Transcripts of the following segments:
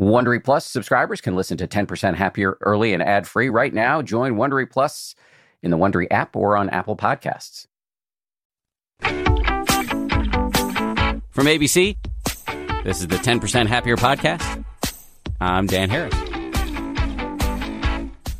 Wondery Plus subscribers can listen to 10% Happier early and ad free right now. Join Wondery Plus in the Wondery app or on Apple Podcasts. From ABC, this is the 10% Happier podcast. I'm Dan Harris.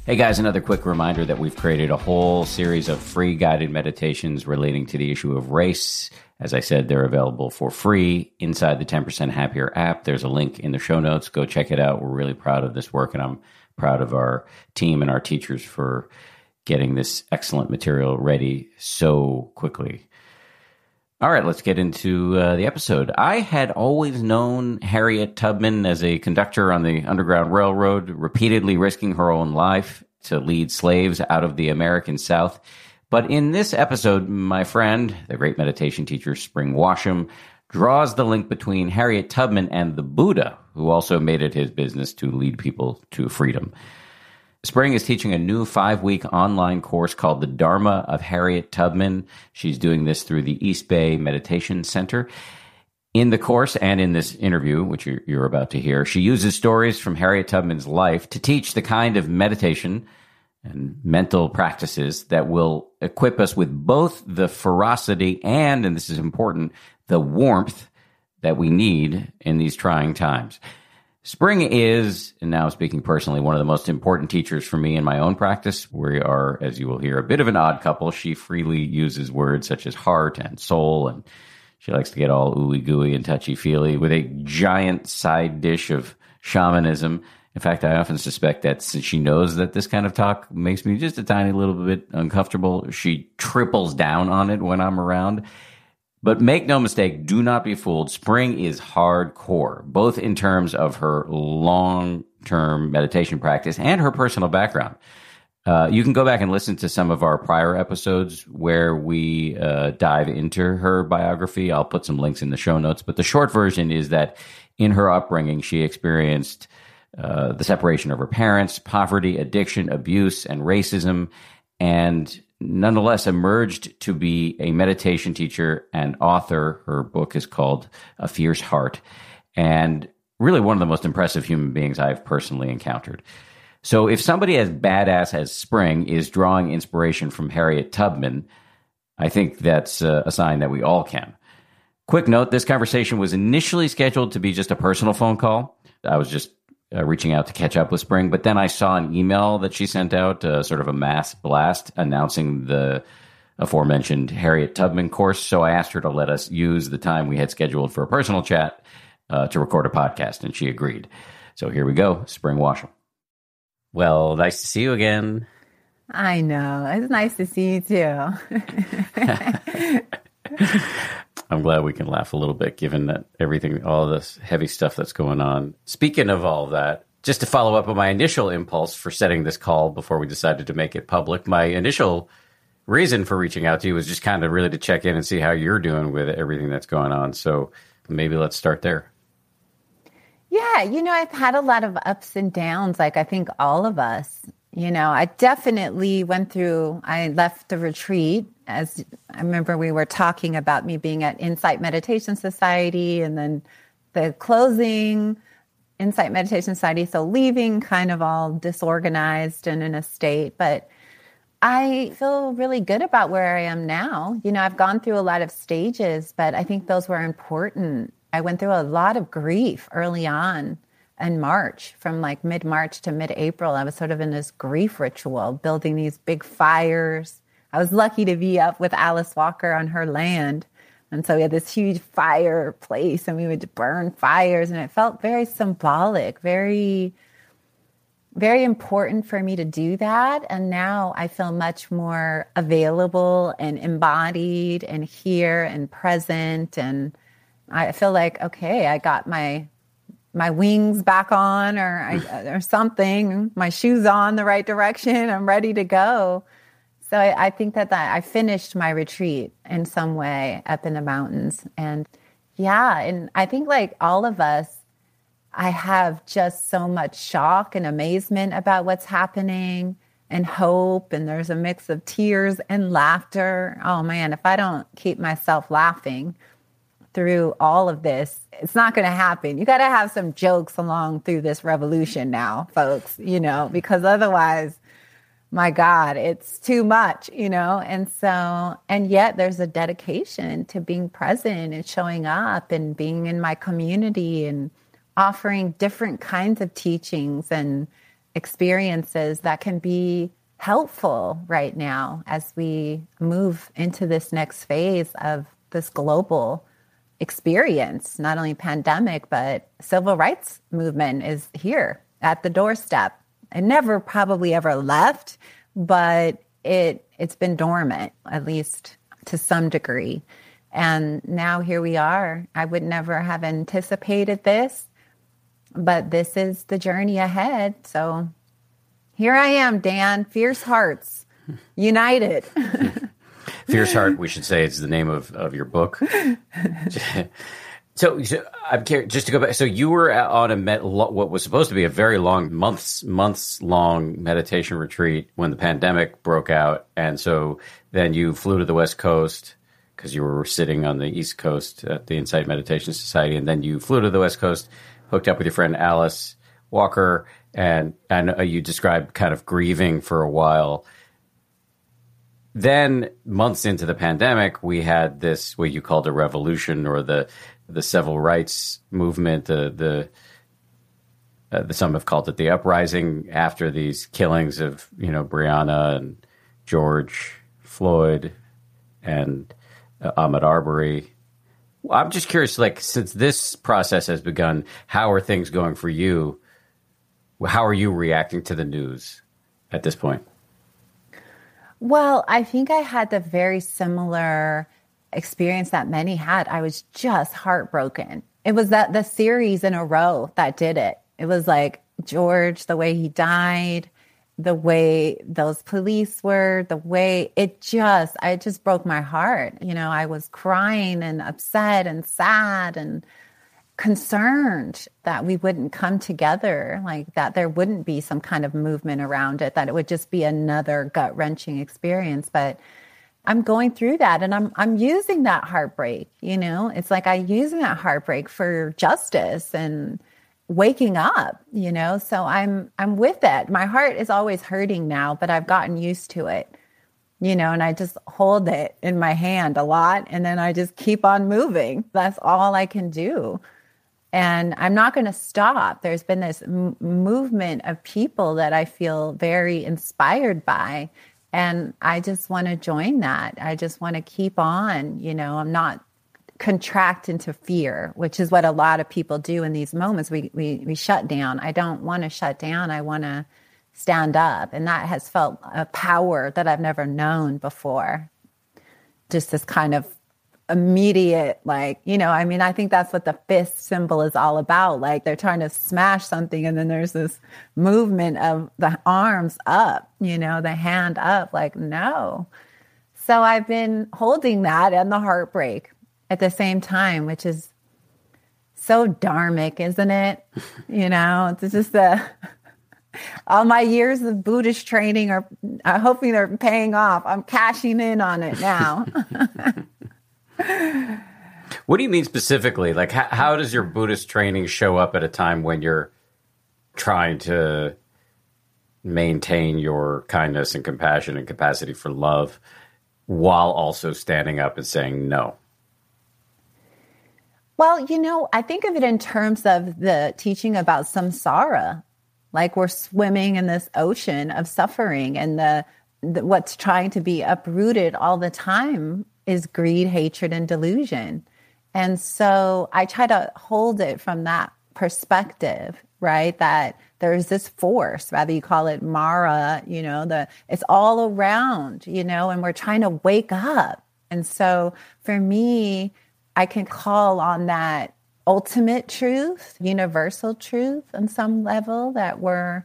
Hey guys, another quick reminder that we've created a whole series of free guided meditations relating to the issue of race as I said, they're available for free inside the 10% Happier app. There's a link in the show notes. Go check it out. We're really proud of this work, and I'm proud of our team and our teachers for getting this excellent material ready so quickly. All right, let's get into uh, the episode. I had always known Harriet Tubman as a conductor on the Underground Railroad, repeatedly risking her own life to lead slaves out of the American South. But in this episode, my friend, the great meditation teacher Spring Washam, draws the link between Harriet Tubman and the Buddha, who also made it his business to lead people to freedom. Spring is teaching a new five week online course called The Dharma of Harriet Tubman. She's doing this through the East Bay Meditation Center. In the course and in this interview, which you're, about to hear, she uses stories from Harriet Tubman's life to teach the kind of meditation and mental practices that will equip us with both the ferocity and, and this is important, the warmth that we need in these trying times. Spring is, and now speaking personally, one of the most important teachers for me in my own practice. We are, as you will hear, a bit of an odd couple. She freely uses words such as heart and soul, and she likes to get all ooey gooey and touchy feely with a giant side dish of shamanism in fact, I often suspect that since she knows that this kind of talk makes me just a tiny little bit uncomfortable, she triples down on it when I'm around. But make no mistake, do not be fooled. Spring is hardcore, both in terms of her long term meditation practice and her personal background. Uh, you can go back and listen to some of our prior episodes where we uh, dive into her biography. I'll put some links in the show notes. But the short version is that in her upbringing, she experienced uh, the separation of her parents, poverty, addiction, abuse, and racism, and nonetheless emerged to be a meditation teacher and author. Her book is called A Fierce Heart, and really one of the most impressive human beings I've personally encountered. So, if somebody as badass as Spring is drawing inspiration from Harriet Tubman, I think that's a sign that we all can. Quick note this conversation was initially scheduled to be just a personal phone call. I was just uh, reaching out to catch up with Spring. But then I saw an email that she sent out, uh, sort of a mass blast announcing the aforementioned Harriet Tubman course. So I asked her to let us use the time we had scheduled for a personal chat uh, to record a podcast, and she agreed. So here we go, Spring Washam. Well, nice to see you again. I know. It's nice to see you too. I'm glad we can laugh a little bit given that everything, all this heavy stuff that's going on. Speaking of all that, just to follow up on my initial impulse for setting this call before we decided to make it public, my initial reason for reaching out to you was just kind of really to check in and see how you're doing with everything that's going on. So maybe let's start there. Yeah, you know, I've had a lot of ups and downs, like I think all of us. You know, I definitely went through, I left the retreat as I remember we were talking about me being at Insight Meditation Society and then the closing Insight Meditation Society. So leaving kind of all disorganized and in a state. But I feel really good about where I am now. You know, I've gone through a lot of stages, but I think those were important. I went through a lot of grief early on in March, from like mid March to mid April. I was sort of in this grief ritual, building these big fires. I was lucky to be up with Alice Walker on her land. And so we had this huge fireplace and we would burn fires. And it felt very symbolic, very, very important for me to do that. And now I feel much more available and embodied and here and present. And I feel like, okay, I got my my wings back on or I, or something, my shoes on the right direction. I'm ready to go. So I, I think that, that I finished my retreat in some way up in the mountains. And yeah, and I think like all of us, I have just so much shock and amazement about what's happening and hope. And there's a mix of tears and laughter. Oh man, if I don't keep myself laughing, through all of this. It's not going to happen. You got to have some jokes along through this revolution now, folks, you know, because otherwise, my God, it's too much, you know? And so, and yet there's a dedication to being present and showing up and being in my community and offering different kinds of teachings and experiences that can be helpful right now as we move into this next phase of this global experience, not only pandemic, but civil rights movement is here at the doorstep. It never probably ever left, but it it's been dormant, at least to some degree. And now here we are. I would never have anticipated this, but this is the journey ahead. So here I am, Dan, fierce hearts, united. Fierce Heart, we should say, is the name of, of your book. so, so, I'm curious, just to go back. So you were on a what was supposed to be a very long months months long meditation retreat when the pandemic broke out, and so then you flew to the West Coast because you were sitting on the East Coast at the Insight Meditation Society, and then you flew to the West Coast, hooked up with your friend Alice Walker, and and uh, you described kind of grieving for a while. Then months into the pandemic, we had this what you called a revolution or the the civil rights movement. The the uh, the some have called it the uprising after these killings of you know Breonna and George Floyd and uh, Ahmaud Arbery. I'm just curious, like since this process has begun, how are things going for you? How are you reacting to the news at this point? Well, I think I had the very similar experience that many had. I was just heartbroken. It was that the series in a row that did it. It was like George, the way he died, the way those police were, the way it just, I just broke my heart. You know, I was crying and upset and sad and concerned that we wouldn't come together, like that there wouldn't be some kind of movement around it, that it would just be another gut wrenching experience. But I'm going through that and I'm I'm using that heartbreak, you know. It's like I using that heartbreak for justice and waking up, you know. So I'm I'm with it. My heart is always hurting now, but I've gotten used to it. You know, and I just hold it in my hand a lot and then I just keep on moving. That's all I can do and I'm not going to stop. There's been this m- movement of people that I feel very inspired by. And I just want to join that. I just want to keep on. You know, I'm not contract into fear, which is what a lot of people do in these moments. We, we, we shut down. I don't want to shut down. I want to stand up. And that has felt a power that I've never known before. Just this kind of immediate, like, you know, I mean, I think that's what the fist symbol is all about. Like they're trying to smash something and then there's this movement of the arms up, you know, the hand up, like, no. So I've been holding that and the heartbreak at the same time, which is so dharmic, isn't it? You know, it's just the all my years of Buddhist training are I'm hoping they're paying off. I'm cashing in on it now. what do you mean specifically? Like, how, how does your Buddhist training show up at a time when you're trying to maintain your kindness and compassion and capacity for love while also standing up and saying no? Well, you know, I think of it in terms of the teaching about samsara, like we're swimming in this ocean of suffering and the, the what's trying to be uprooted all the time is greed, hatred, and delusion. And so I try to hold it from that perspective, right? That there's this force, whether you call it Mara, you know, the it's all around, you know, and we're trying to wake up. And so for me, I can call on that ultimate truth, universal truth on some level that we're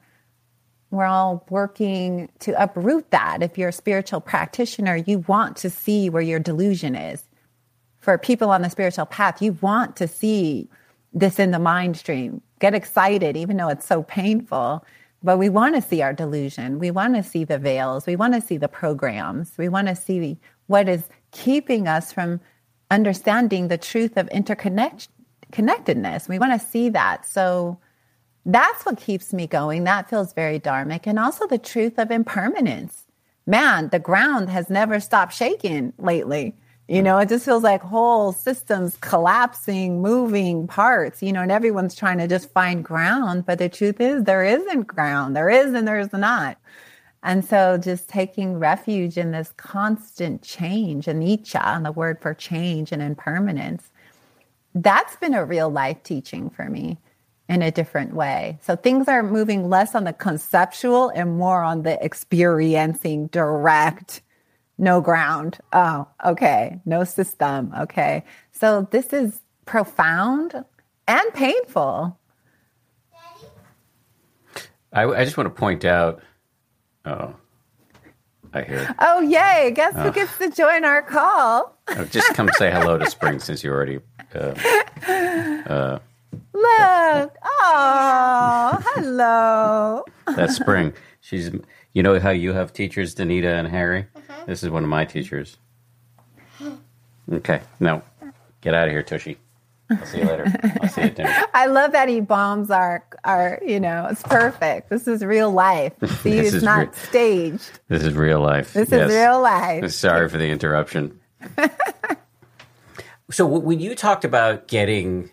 we're all working to uproot that. If you're a spiritual practitioner, you want to see where your delusion is. For people on the spiritual path, you want to see this in the mind stream. Get excited, even though it's so painful. But we want to see our delusion. We want to see the veils. We want to see the programs. We want to see what is keeping us from understanding the truth of interconnect connectedness. We want to see that. So that's what keeps me going. That feels very dharmic. And also the truth of impermanence. Man, the ground has never stopped shaking lately. You know, it just feels like whole systems collapsing, moving parts, you know, and everyone's trying to just find ground. But the truth is, there isn't ground. There is and there's not. And so just taking refuge in this constant change, anicca, and the word for change and impermanence, that's been a real life teaching for me in a different way. So things are moving less on the conceptual and more on the experiencing direct no ground. Oh, okay. No system. Okay. So this is profound and painful. I, I just want to point out. Oh, I hear. Oh, yay. Guess oh. who gets to join our call? oh, just come say hello to Spring since you already. Uh, uh, Look. Oh, hello. That's Spring. She's. You know how you have teachers, Danita and Harry? Uh-huh. This is one of my teachers. Okay, no, get out of here, Tushy. I'll see you later. I'll see you at dinner. I love that he bombs our our. You know, it's perfect. This is real life. See, it's not re- staged. This is real life. This yes. is real life. Sorry for the interruption. so when you talked about getting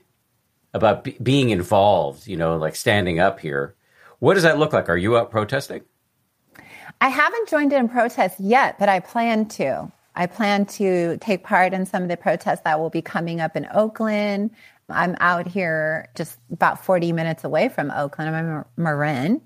about b- being involved, you know, like standing up here, what does that look like? Are you out protesting? I haven't joined in protests yet, but I plan to. I plan to take part in some of the protests that will be coming up in Oakland. I'm out here just about 40 minutes away from Oakland. I'm in Marin.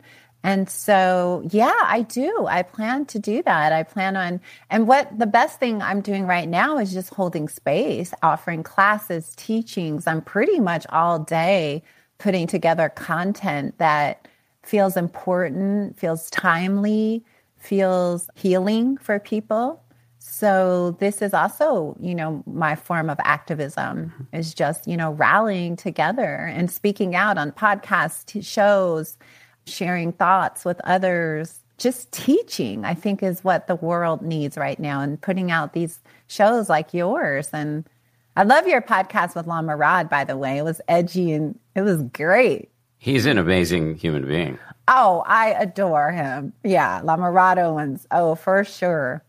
And so, yeah, I do. I plan to do that. I plan on, and what the best thing I'm doing right now is just holding space, offering classes, teachings. I'm pretty much all day putting together content that feels important, feels timely, feels healing for people. So this is also, you know, my form of activism is just, you know, rallying together and speaking out on podcasts, shows, sharing thoughts with others, just teaching, I think is what the world needs right now and putting out these shows like yours and I love your podcast with Lama Rod, by the way. It was edgy and it was great. He's an amazing human being. Oh, I adore him. Yeah, La Morado ones. Oh, for sure.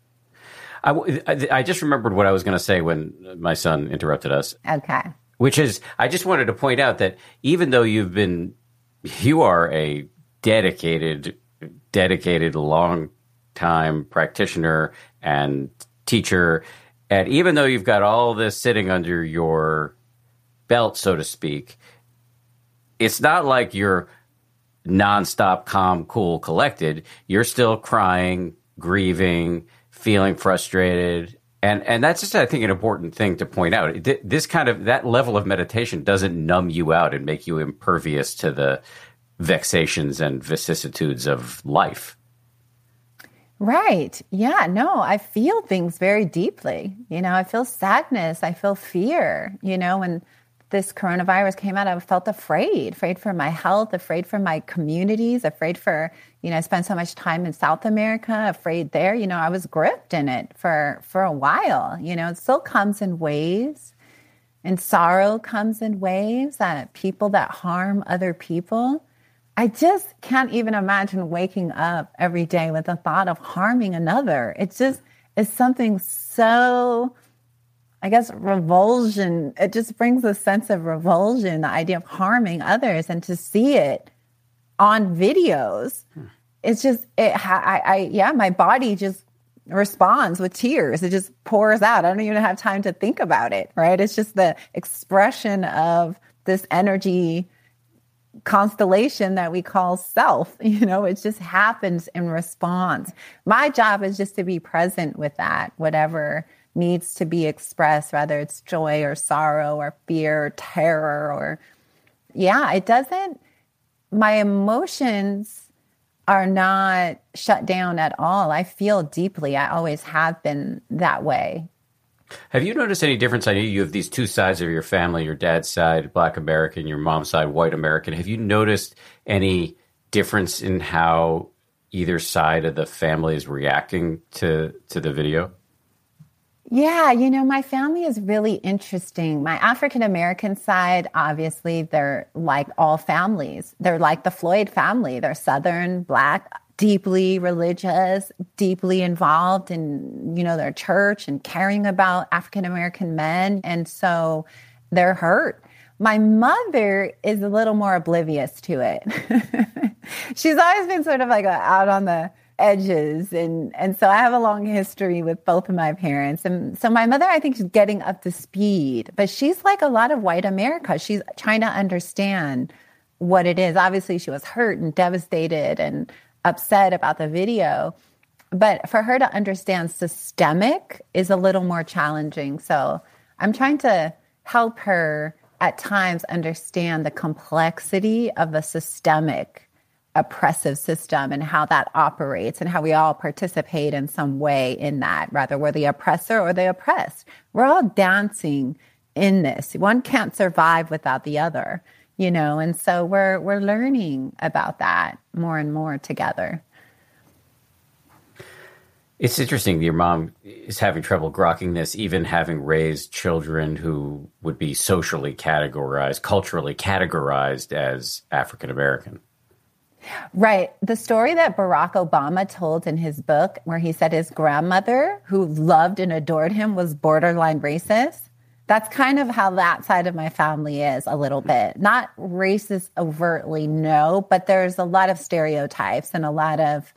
I, I just remembered what I was going to say when my son interrupted us. Okay. Which is, I just wanted to point out that even though you've been, you are a dedicated, dedicated, long time practitioner and teacher, and even though you've got all this sitting under your belt, so to speak, it's not like you're nonstop, calm, cool, collected. You're still crying, grieving, feeling frustrated. And, and that's just, I think, an important thing to point out. This kind of, that level of meditation doesn't numb you out and make you impervious to the vexations and vicissitudes of life. Right. Yeah. No, I feel things very deeply. You know, I feel sadness. I feel fear, you know, when this coronavirus came out, I felt afraid, afraid for my health, afraid for my communities, afraid for, you know, I spent so much time in South America, afraid there. You know, I was gripped in it for for a while. You know, it still comes in waves. And sorrow comes in waves that people that harm other people. I just can't even imagine waking up every day with the thought of harming another. It just is something so I guess revulsion, it just brings a sense of revulsion, the idea of harming others and to see it on videos. Hmm. It's just, it, I, I, yeah, my body just responds with tears. It just pours out. I don't even have time to think about it, right? It's just the expression of this energy constellation that we call self. You know, it just happens in response. My job is just to be present with that, whatever needs to be expressed, whether it's joy or sorrow or fear or terror or, yeah, it doesn't, my emotions are not shut down at all. I feel deeply. I always have been that way. Have you noticed any difference? I know you have these two sides of your family your dad's side, black American, your mom's side, white American. Have you noticed any difference in how either side of the family is reacting to, to the video? Yeah, you know, my family is really interesting. My African American side, obviously, they're like all families. They're like the Floyd family. They're Southern, Black, deeply religious, deeply involved in, you know, their church and caring about African American men. And so they're hurt. My mother is a little more oblivious to it. She's always been sort of like out on the edges and and so I have a long history with both of my parents and so my mother I think is getting up to speed but she's like a lot of white America she's trying to understand what it is obviously she was hurt and devastated and upset about the video but for her to understand systemic is a little more challenging so I'm trying to help her at times understand the complexity of a systemic oppressive system and how that operates and how we all participate in some way in that, rather we're the oppressor or the oppressed. We're all dancing in this. One can't survive without the other, you know, and so we're we're learning about that more and more together. It's interesting. That your mom is having trouble grokking this, even having raised children who would be socially categorized, culturally categorized as African American. Right. The story that Barack Obama told in his book, where he said his grandmother, who loved and adored him, was borderline racist. That's kind of how that side of my family is a little bit. Not racist overtly, no, but there's a lot of stereotypes and a lot of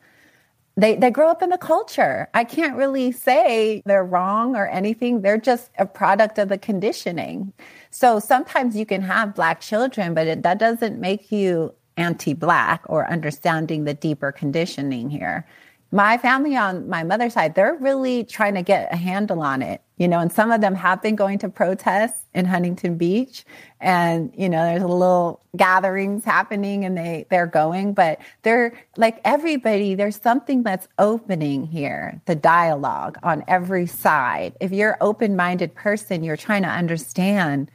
they they grow up in the culture. I can't really say they're wrong or anything. They're just a product of the conditioning. So sometimes you can have black children, but it, that doesn't make you anti black or understanding the deeper conditioning here. My family on my mother's side, they're really trying to get a handle on it, you know, and some of them have been going to protests in Huntington Beach. And, you know, there's a little gatherings happening and they, they're going, but they're like everybody, there's something that's opening here, the dialogue on every side. If you're open minded person, you're trying to understand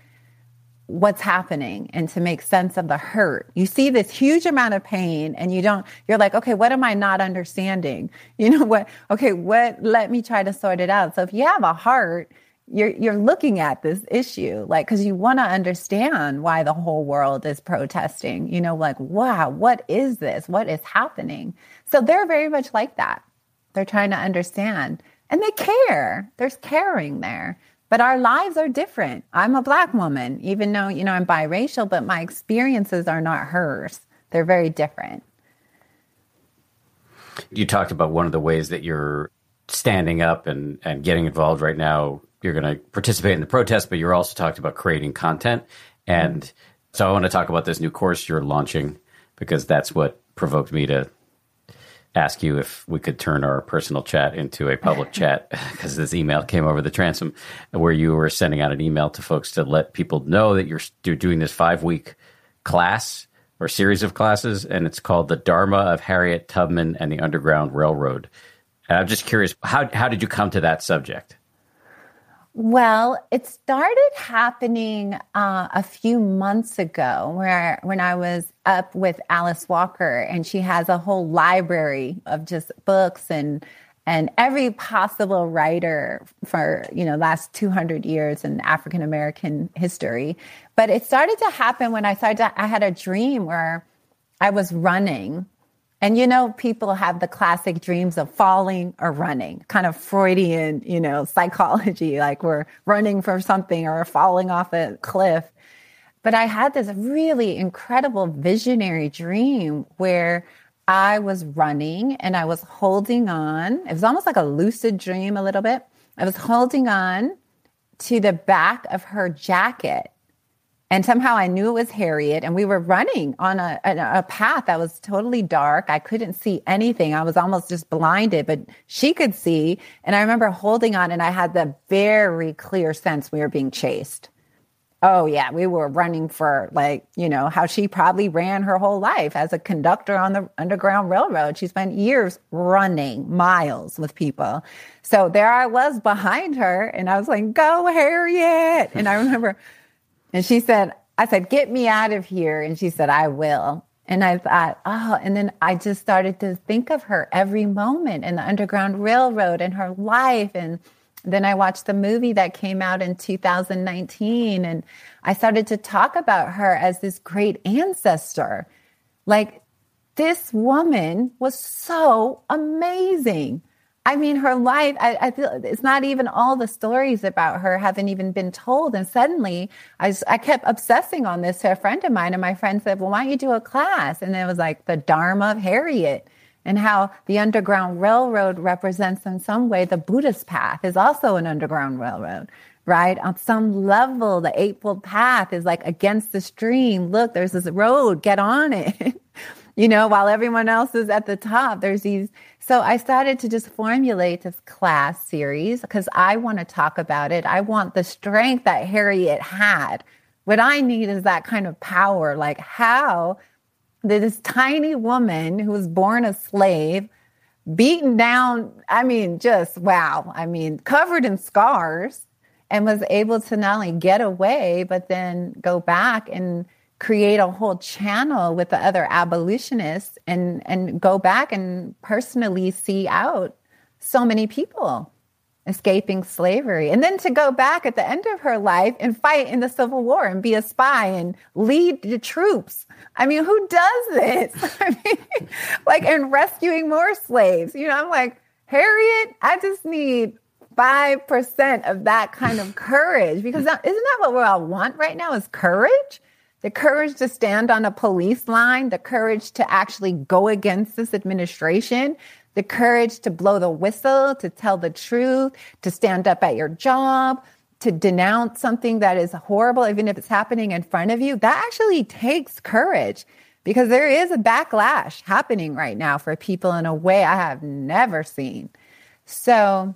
what's happening and to make sense of the hurt. You see this huge amount of pain and you don't, you're like, okay, what am I not understanding? You know what? Okay, what, let me try to sort it out. So if you have a heart, you're, you're looking at this issue, like, cause you want to understand why the whole world is protesting, you know, like, wow, what is this? What is happening? So they're very much like that. They're trying to understand and they care. There's caring there. But our lives are different. I'm a black woman, even though, you know, I'm biracial, but my experiences are not hers. They're very different. You talked about one of the ways that you're standing up and, and getting involved right now. You're going to participate in the protest, but you're also talked about creating content. And so I want to talk about this new course you're launching because that's what provoked me to ask you if we could turn our personal chat into a public chat because this email came over the transom where you were sending out an email to folks to let people know that you're, you're doing this five week class or series of classes, and it's called The Dharma of Harriet Tubman and the Underground Railroad. And I'm just curious, how, how did you come to that subject? Well, it started happening uh, a few months ago, where when I was up with Alice Walker, and she has a whole library of just books and and every possible writer for you know last 200 years in African American history. But it started to happen when I started. To, I had a dream where I was running and you know, people have the classic dreams of falling or running, kind of Freudian, you know, psychology, like we're running from something or falling off a cliff. But I had this really incredible visionary dream where I was running and I was holding on. It was almost like a lucid dream, a little bit. I was holding on to the back of her jacket and somehow I knew it was Harriet, and we were running on a, a, a, path that was totally dark. I couldn't see anything. I was almost just blinded, but she could see. And I remember holding on, and I had the very clear sense we were being chased. Oh, yeah, we were running for like, you know, how she probably ran her whole life as a conductor on the Underground Railroad. She spent years running miles with people. So there I was behind her, and I was like, go, Harriet. And I remember and she said, I said, get me out of here. And she said, I will. And I thought, oh, and then I just started to think of her every moment in the Underground Railroad and her life and Then I watched the movie that came out in 2019 and I started to talk about her as this great ancestor. Like this woman was so amazing. I mean, her life, I, I, feel it's not even all the stories about her haven't even been told. And suddenly I, I kept obsessing on this to a friend of mine. And my friend said, Well, why don't you do a class? And it was like the Dharma of Harriet and how the Underground Railroad represents in some way the Buddhist path is also an Underground Railroad, right? On some level, the Eightfold Path is like against the stream. Look, there's this road, get on it. you know, while everyone else is at the top, there's these. So I started to just formulate this class series because I want to talk about it. I want the strength that Harriet had. What I need is that kind of power. Like, how this tiny woman who was born a slave, beaten down, I mean, just wow. I mean, covered in scars and was able to not only get away, but then go back and create a whole channel with the other abolitionists and, and go back and personally see out so many people escaping slavery. And then to go back at the end of her life and fight in the Civil War and be a spy and lead the troops. I mean, who does this? I mean, like, and rescuing more slaves. You know, I'm like, Harriet, I just need 5% of that kind of courage because isn't that what we all want right now is courage? The courage to stand on a police line, the courage to actually go against this administration, the courage to blow the whistle, to tell the truth, to stand up at your job, to denounce something that is horrible, even if it's happening in front of you, that actually takes courage because there is a backlash happening right now for people in a way I have never seen. So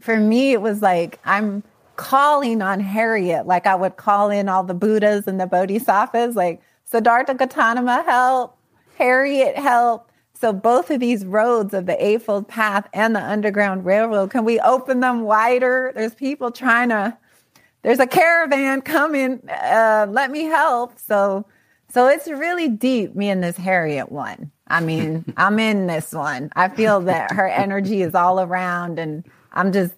for me, it was like, I'm calling on Harriet, like I would call in all the Buddhas and the Bodhisattvas, like Siddhartha Gautama help, Harriet help, so both of these roads of the Eightfold Path and the Underground Railroad, can we open them wider? There's people trying to. There's a caravan coming. Uh, let me help. So, so it's really deep. Me and this Harriet one. I mean, I'm in this one. I feel that her energy is all around, and I'm just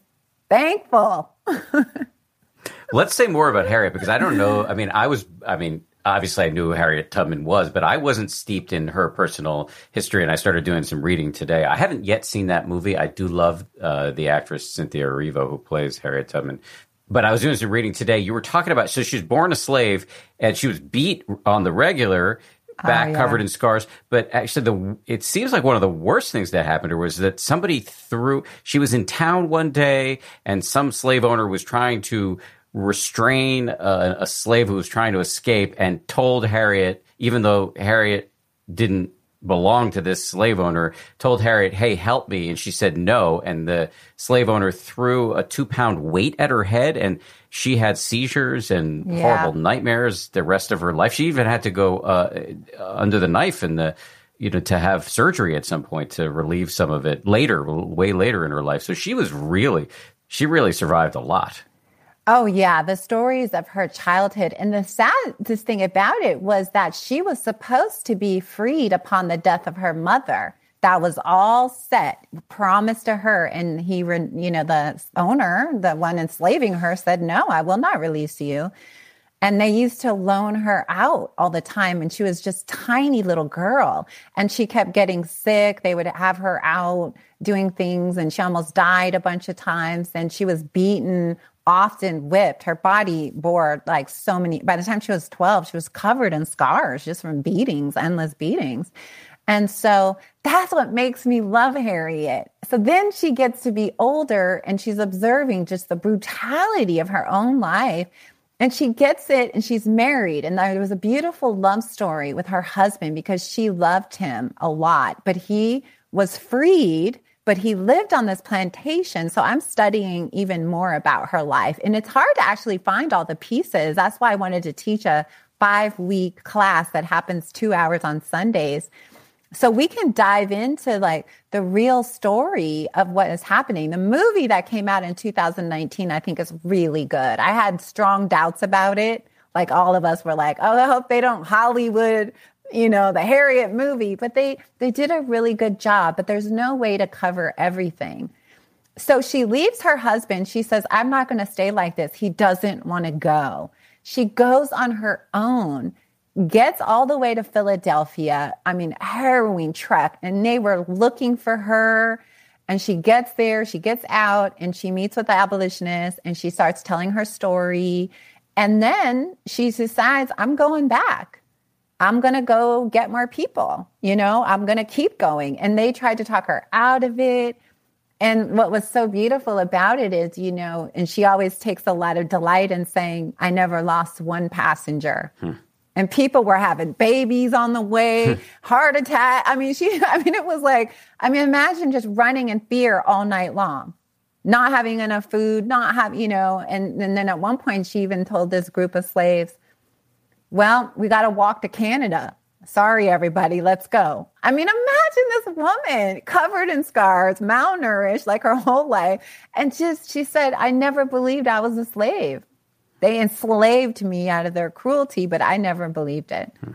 thankful. Let's say more about Harriet because I don't know. I mean, I was. I mean, obviously I knew who Harriet Tubman was, but I wasn't steeped in her personal history. And I started doing some reading today. I haven't yet seen that movie. I do love uh, the actress Cynthia Erivo who plays Harriet Tubman. But I was doing some reading today. You were talking about so she was born a slave and she was beat on the regular, Ah, back oh, yeah. covered in scars. But actually, the it seems like one of the worst things that happened to her was that somebody threw. She was in town one day, and some slave owner was trying to restrain a, a slave who was trying to escape and told Harriet, even though Harriet didn't belong to this slave owner, told Harriet, Hey, help me. And she said no. And the slave owner threw a two pound weight at her head and she had seizures and yeah. horrible nightmares the rest of her life. She even had to go uh, under the knife and the, you know, to have surgery at some point to relieve some of it later, way later in her life. So she was really, she really survived a lot. Oh, yeah. The stories of her childhood. And the saddest thing about it was that she was supposed to be freed upon the death of her mother. That was all set, promised to her. And he, you know, the owner, the one enslaving her, said, No, I will not release you. And they used to loan her out all the time. And she was just tiny little girl. And she kept getting sick. They would have her out doing things and she almost died a bunch of times. And she was beaten often whipped. Her body bore like so many, by the time she was 12, she was covered in scars just from beatings, endless beatings. And so that's what makes me love Harriet. So then she gets to be older and she's observing just the brutality of her own life. And she gets it and she's married. And there was a beautiful love story with her husband because she loved him a lot, but he was freed but he lived on this plantation. So I'm studying even more about her life. And it's hard to actually find all the pieces. That's why I wanted to teach a five week class that happens two hours on Sundays. So we can dive into like the real story of what is happening. The movie that came out in 2019, I think is really good. I had strong doubts about it. Like all of us were like, oh, I hope they don't Hollywood you know, the Harriet movie, but they they did a really good job, but there's no way to cover everything. So she leaves her husband. She says, I'm not going to stay like this. He doesn't want to go. She goes on her own, gets all the way to Philadelphia. I mean, harrowing trek. And they were looking for her. And she gets there, she gets out, and she meets with the abolitionist and she starts telling her story. And then she decides, I'm going back. I'm going to go get more people. You know, I'm going to keep going. And they tried to talk her out of it. And what was so beautiful about it is, you know, and she always takes a lot of delight in saying, I never lost one passenger. Hmm. And people were having babies on the way, heart attack. I mean, she, I mean, it was like, I mean, imagine just running in fear all night long, not having enough food, not have, you know, and, and then at one point she even told this group of slaves, well, we got to walk to Canada. Sorry, everybody, let's go. I mean, imagine this woman covered in scars, malnourished like her whole life. And just, she said, I never believed I was a slave. They enslaved me out of their cruelty, but I never believed it. Hmm.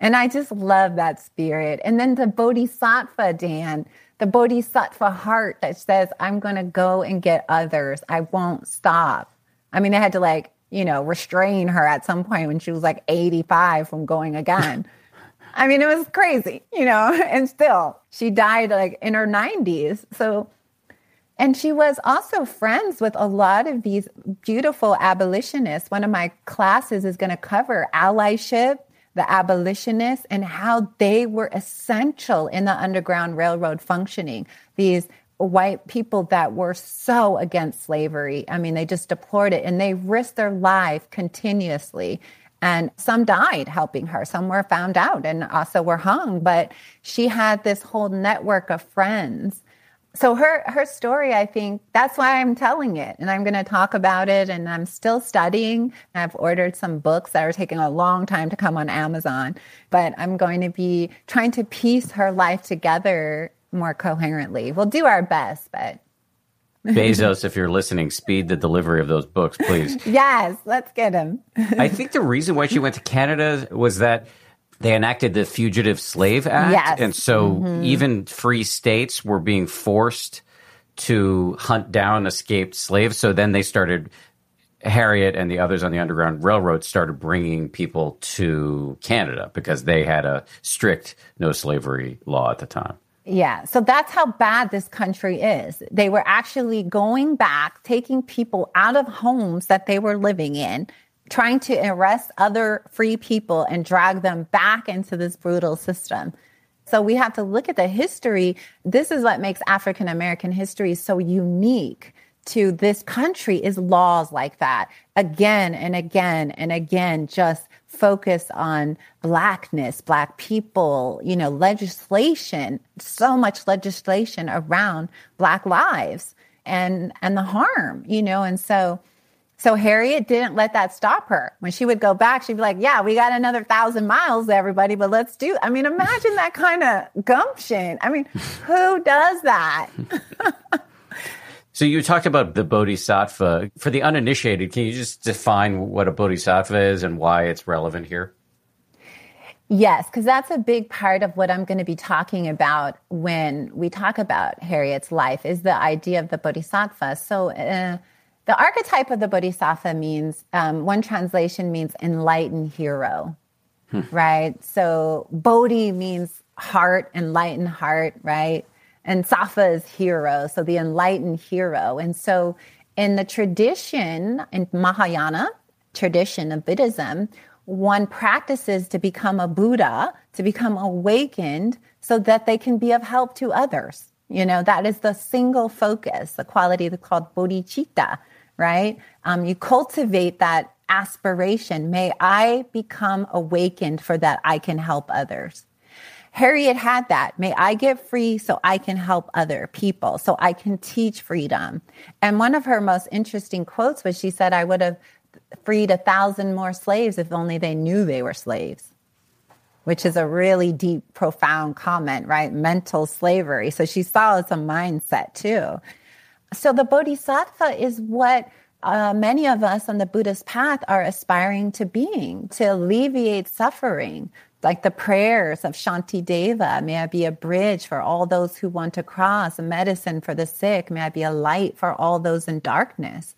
And I just love that spirit. And then the bodhisattva, Dan, the bodhisattva heart that says, I'm going to go and get others. I won't stop. I mean, I had to like, you know, restrain her at some point when she was like 85 from going again. I mean, it was crazy, you know, and still she died like in her 90s. So, and she was also friends with a lot of these beautiful abolitionists. One of my classes is going to cover allyship, the abolitionists, and how they were essential in the Underground Railroad functioning. These white people that were so against slavery. I mean, they just deplored it and they risked their life continuously. And some died helping her. Some were found out and also were hung. But she had this whole network of friends. So her her story, I think that's why I'm telling it, and I'm going to talk about it. And I'm still studying. I've ordered some books that are taking a long time to come on Amazon, but I'm going to be trying to piece her life together more coherently. We'll do our best, but Bezos, if you're listening, speed the delivery of those books, please. yes, let's get them. I think the reason why she went to Canada was that they enacted the Fugitive Slave Act. Yes. And so mm-hmm. even free states were being forced to hunt down escaped slaves. So then they started, Harriet and the others on the Underground Railroad started bringing people to Canada because they had a strict no slavery law at the time. Yeah. So that's how bad this country is. They were actually going back, taking people out of homes that they were living in, trying to arrest other free people and drag them back into this brutal system. So we have to look at the history. This is what makes African American history so unique to this country is laws like that again and again and again just focus on blackness, black people, you know, legislation, so much legislation around black lives and and the harm, you know, and so so Harriet didn't let that stop her. When she would go back, she'd be like, "Yeah, we got another thousand miles, everybody, but let's do." I mean, imagine that kind of gumption. I mean, who does that? So you talked about the bodhisattva. For the uninitiated, can you just define what a bodhisattva is and why it's relevant here? Yes, because that's a big part of what I'm going to be talking about when we talk about Harriet's life is the idea of the bodhisattva. So uh, the archetype of the bodhisattva means um, one translation means enlightened hero, hmm. right? So bodhi means heart, enlightened heart, right? And sattva is hero, so the enlightened hero. And so in the tradition, in Mahayana tradition of Buddhism, one practices to become a Buddha, to become awakened so that they can be of help to others. You know, that is the single focus, the quality that's called bodhicitta, right? Um, you cultivate that aspiration. May I become awakened for that I can help others. Harriet had that. May I get free so I can help other people, so I can teach freedom. And one of her most interesting quotes was she said, I would have freed a thousand more slaves if only they knew they were slaves, which is a really deep, profound comment, right? Mental slavery. So she saw as a mindset too. So the bodhisattva is what uh, many of us on the Buddhist path are aspiring to being, to alleviate suffering, like the prayers of Shantideva. May I be a bridge for all those who want to cross, a medicine for the sick. May I be a light for all those in darkness.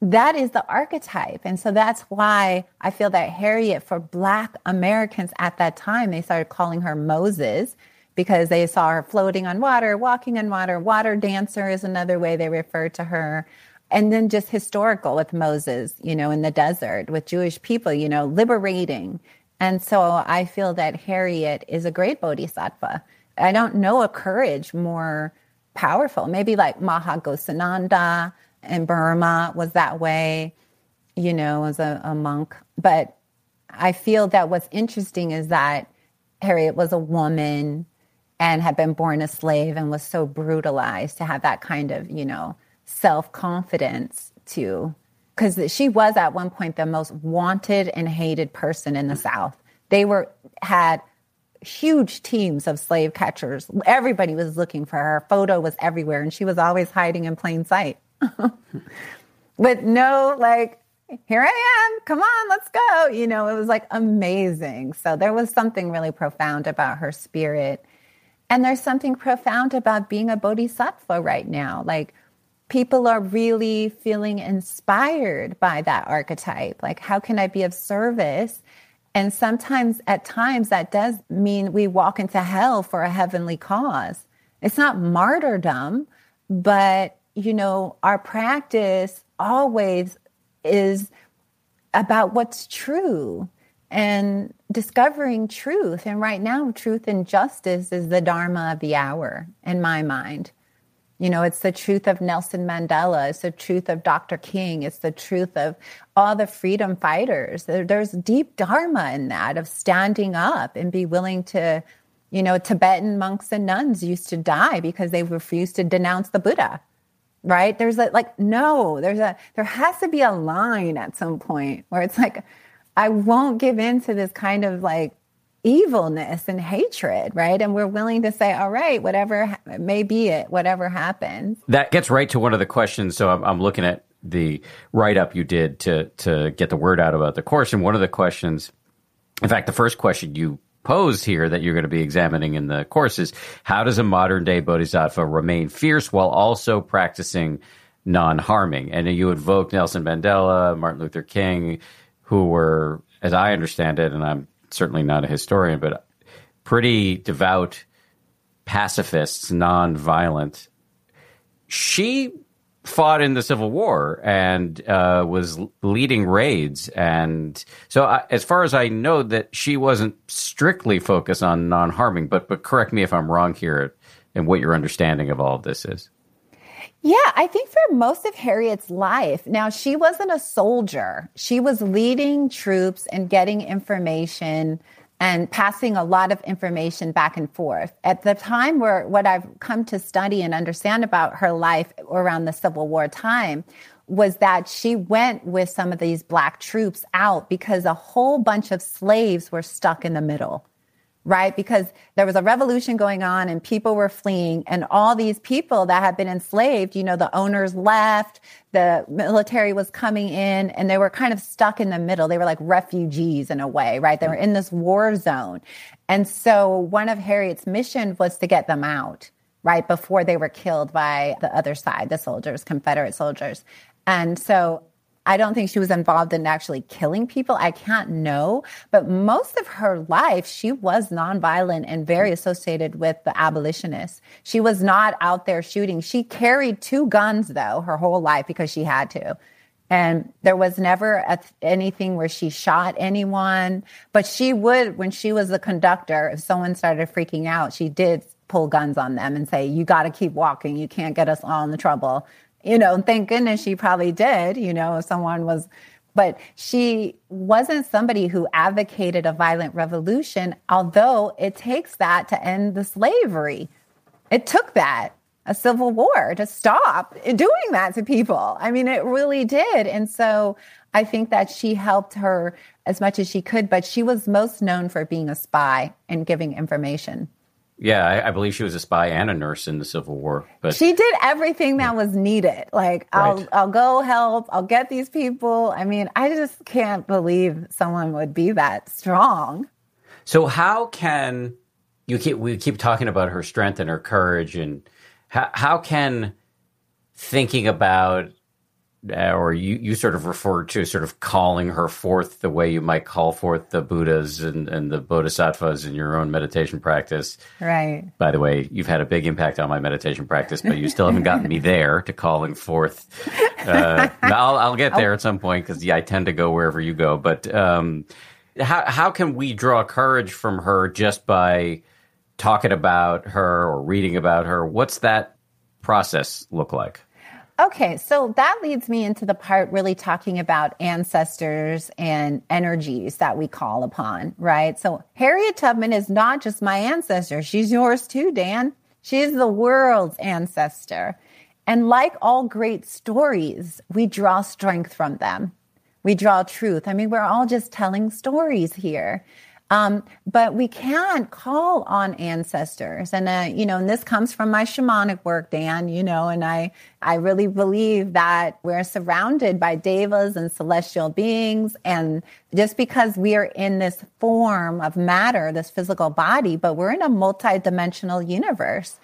That is the archetype. And so that's why I feel that Harriet, for Black Americans at that time, they started calling her Moses because they saw her floating on water, walking on water. Water dancer is another way they refer to her. And then just historical with Moses, you know, in the desert with Jewish people, you know, liberating. And so I feel that Harriet is a great bodhisattva. I don't know a courage more powerful. Maybe like Maha Ghosananda in Burma was that way, you know, as a, a monk. But I feel that what's interesting is that Harriet was a woman and had been born a slave and was so brutalized to have that kind of, you know, self confidence to, because she was at one point the most wanted and hated person in the South. They were, had huge teams of slave catchers. Everybody was looking for her. her photo was everywhere and she was always hiding in plain sight. With no, like, here I am, come on, let's go. You know, it was like amazing. So there was something really profound about her spirit and there's something profound about being a bodhisattva right now. Like people are really feeling inspired by that archetype. Like, how can I be of service? And sometimes, at times, that does mean we walk into hell for a heavenly cause. It's not martyrdom, but you know, our practice always is about what's true and discovering truth. And right now, truth and justice is the dharma of the hour in my mind. You know, it's the truth of Nelson Mandela. It's the truth of Dr. King. It's the truth of all the freedom fighters. There's deep dharma in that of standing up and be willing to, you know, Tibetan monks and nuns used to die because they refused to denounce the Buddha. Right? There's a, like, no, there's a, there has to be a line at some point where it's like, I won't give in to this kind of like evilness and hatred, right? And we're willing to say, all right, whatever may be it, whatever happens. That gets right to one of the questions. So I'm, I'm looking at the write up you did to to get the word out about the course, and one of the questions, in fact, the first question you posed here that you're going to be examining in the course is how does a modern day bodhisattva remain fierce while also practicing non harming? And you invoked Nelson Mandela, Martin Luther King who were, as I understand it, and I'm certainly not a historian, but pretty devout pacifists, non-violent. She fought in the Civil War and uh, was leading raids, and so I, as far as I know, that she wasn't strictly focused on non-harming. But but correct me if I'm wrong here, and what your understanding of all of this is. Yeah, I think for most of Harriet's life, now she wasn't a soldier. She was leading troops and getting information and passing a lot of information back and forth. At the time where what I've come to study and understand about her life around the Civil War time was that she went with some of these black troops out because a whole bunch of slaves were stuck in the middle right? Because there was a revolution going on and people were fleeing, and all these people that had been enslaved, you know, the owners left, the military was coming in, and they were kind of stuck in the middle. They were like refugees in a way, right? They were in this war zone. And so one of Harriet's mission was to get them out. Right before they were killed by the other side, the soldiers, Confederate soldiers. And so I don't think she was involved in actually killing people. I can't know. But most of her life, she was nonviolent and very associated with the abolitionists. She was not out there shooting. She carried two guns, though, her whole life because she had to. And there was never a, anything where she shot anyone. But she would, when she was the conductor, if someone started freaking out, she did pull guns on them and say, You got to keep walking. You can't get us all in the trouble you know, thank goodness she probably did, you know, if someone was, but she wasn't somebody who advocated a violent revolution, although it takes that to end the slavery. It took that, a civil war, to stop doing that to people. I mean, it really did. And so I think that she helped her as much as she could, but she was most known for being a spy and giving information. Yeah, I, I, believe she was a spy and a nurse in the Civil War. But she did everything that was needed. Like I'll right. I'll go help. I'll get these people. I mean, I just can't believe someone would be that strong. So how can you keep we keep talking about her strength and her courage and how how can thinking about uh, or you, you sort of refer to sort of calling her forth the way you might call forth the Buddhas and, and the Bodhisattvas in your own meditation practice. Right. By the way, you've had a big impact on my meditation practice, but you still haven't gotten me there to calling forth. Uh, I'll, I'll get there at some point because yeah, I tend to go wherever you go. But um, how how can we draw courage from her just by talking about her or reading about her? What's that process look like? Okay, so that leads me into the part really talking about ancestors and energies that we call upon, right? So Harriet Tubman is not just my ancestor, she's yours too, Dan. She's the world's ancestor. And like all great stories, we draw strength from them. We draw truth. I mean, we're all just telling stories here. Um, but we can call on ancestors. And, uh, you know, and this comes from my shamanic work, Dan, you know, and I, I really believe that we're surrounded by devas and celestial beings. And just because we are in this form of matter, this physical body, but we're in a multidimensional universe.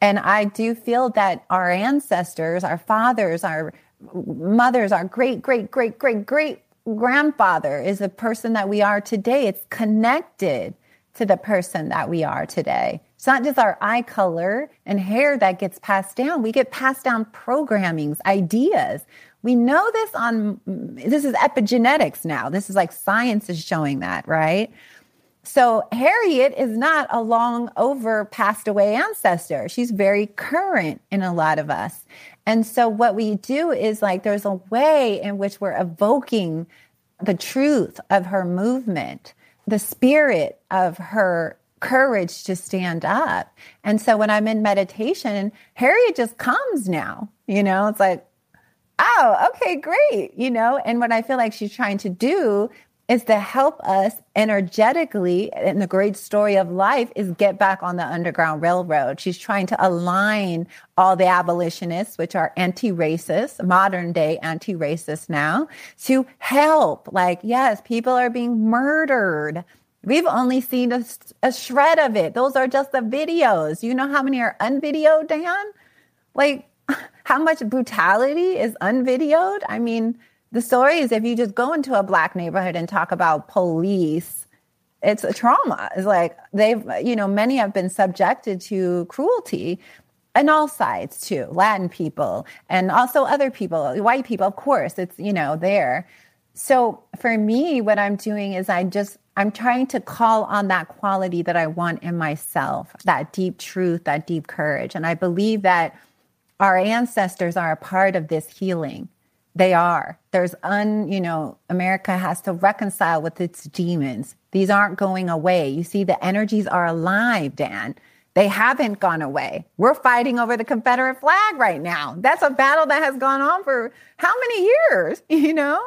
And I do feel that our ancestors, our fathers, our mothers, our great, great, great, great, great grandfather is the person that we are today. It's connected to the person that we are today. It's not just our eye color and hair that gets passed down. We get passed down programmings, ideas. We know this on, this is epigenetics now. This is like science is showing that, right? So Harriet is not a long over passed away ancestor. She's very current in a lot of us. And so what we do is like there's a way in which we're evoking the truth of her movement, the spirit of her courage to stand up. And so when I'm in meditation, Harriet just comes now, you know, it's like, oh, okay, great, you know, and what I feel like she's trying to do is to help us energetically and the great story of life is get back on the underground railroad she's trying to align all the abolitionists which are anti-racist modern day anti-racist now to help like yes people are being murdered We've only seen a, a shred of it. Those are just the videos. You know how many are unvideoed, Dan? Like, how much brutality is unvideoed? I mean, the story is if you just go into a black neighborhood and talk about police, it's a trauma. It's like they've, you know, many have been subjected to cruelty and all sides too, Latin people and also other people, white people, of course, it's, you know, there. So for me, what I'm doing is I just, I'm trying to call on that quality that I want in myself, that deep truth, that deep courage. And I believe that our ancestors are a part of this healing. They are. There's un, you know, America has to reconcile with its demons. These aren't going away. You see, the energies are alive, Dan. They haven't gone away. We're fighting over the Confederate flag right now. That's a battle that has gone on for how many years? You know,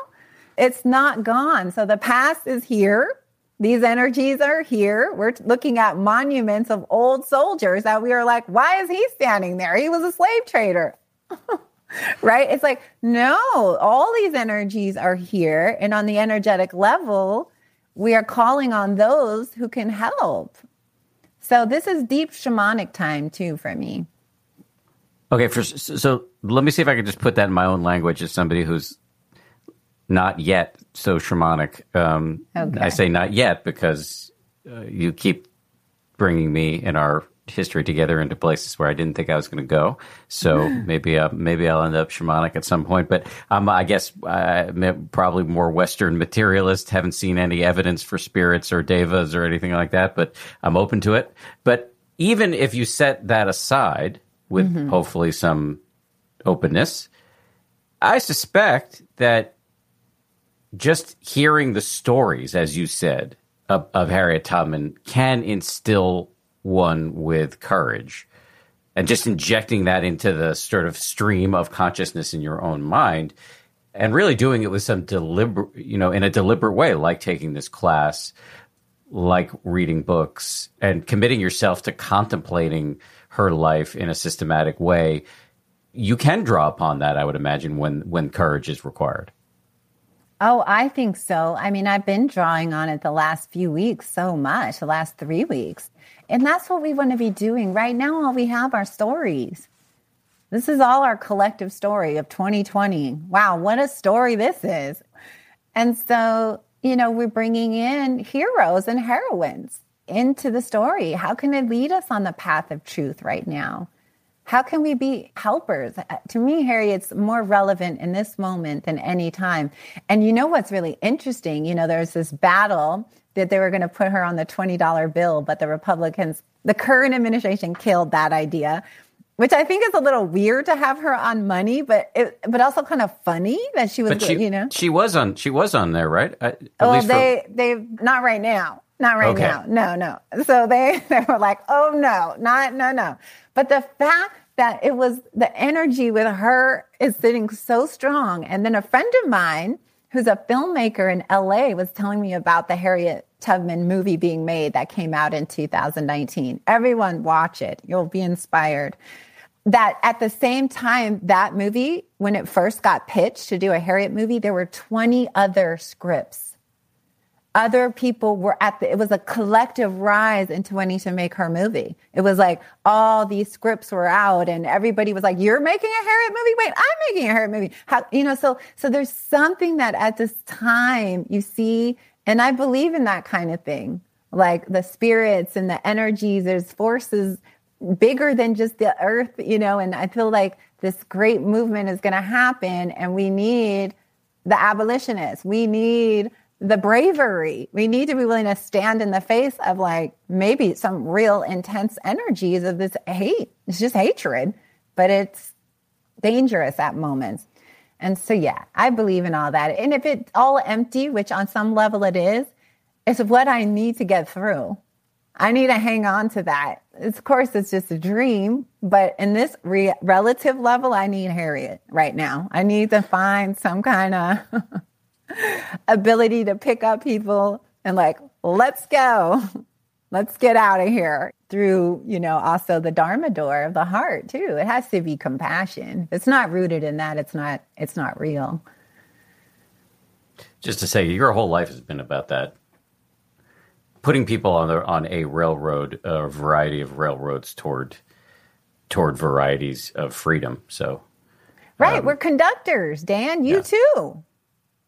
it's not gone. So the past is here. These energies are here. We're looking at monuments of old soldiers that we are like, why is he standing there? He was a slave trader. right? It's like, no, all these energies are here. And on the energetic level, we are calling on those who can help. So this is deep shamanic time too for me. Okay, for, so let me see if I can just put that in my own language as somebody who's not yet so shamanic. Um, okay. I say not yet because uh, you keep bringing me in our history together into places where I didn't think I was going to go. So maybe uh, maybe I'll end up shamanic at some point. But um, I guess uh, probably more Western materialist. Haven't seen any evidence for spirits or devas or anything like that. But I'm open to it. But even if you set that aside with mm-hmm. hopefully some openness, I suspect that just hearing the stories, as you said, of, of Harriet Tubman can instill one with courage and just injecting that into the sort of stream of consciousness in your own mind and really doing it with some deliberate you know in a deliberate way like taking this class like reading books and committing yourself to contemplating her life in a systematic way you can draw upon that i would imagine when when courage is required Oh, I think so. I mean, I've been drawing on it the last few weeks so much, the last three weeks. And that's what we want to be doing. Right now, all we have are stories. This is all our collective story of 2020. Wow, what a story this is. And so, you know, we're bringing in heroes and heroines into the story. How can it lead us on the path of truth right now? How can we be helpers? Uh, to me, Harry, it's more relevant in this moment than any time. And you know what's really interesting? You know, there's this battle that they were going to put her on the $20 bill, but the Republicans, the current administration killed that idea, which I think is a little weird to have her on money, but it, but also kind of funny that she was, but she, you know, she was on, she was on there, right? At well, they, for... they, not right now. Not right okay. now. No, no. So they, they were like, oh no, not, no, no. But the fact that it was the energy with her is sitting so strong. And then a friend of mine who's a filmmaker in LA was telling me about the Harriet Tubman movie being made that came out in 2019. Everyone watch it. You'll be inspired. That at the same time, that movie, when it first got pitched to do a Harriet movie, there were 20 other scripts other people were at the, it was a collective rise into wanting to make her movie. It was like all these scripts were out and everybody was like, you're making a Harriet movie? Wait, I'm making a Harriet movie. How, you know, so, so there's something that at this time you see, and I believe in that kind of thing, like the spirits and the energies, there's forces bigger than just the earth, you know, and I feel like this great movement is going to happen and we need the abolitionists. We need the bravery. We need to be willing to stand in the face of like maybe some real intense energies of this hate. It's just hatred, but it's dangerous at moments. And so, yeah, I believe in all that. And if it's all empty, which on some level it is, it's what I need to get through. I need to hang on to that. It's, Of course, it's just a dream, but in this re- relative level, I need Harriet right now. I need to find some kind of ability to pick up people and like, let's go. Let's get out of here through, you know, also the Dharma door of the heart too. It has to be compassion. If it's not rooted in that, it's not it's not real. Just to say, your whole life has been about that. Putting people on the on a railroad, a variety of railroads toward toward varieties of freedom. So Right, um, we're conductors, Dan. You yeah. too.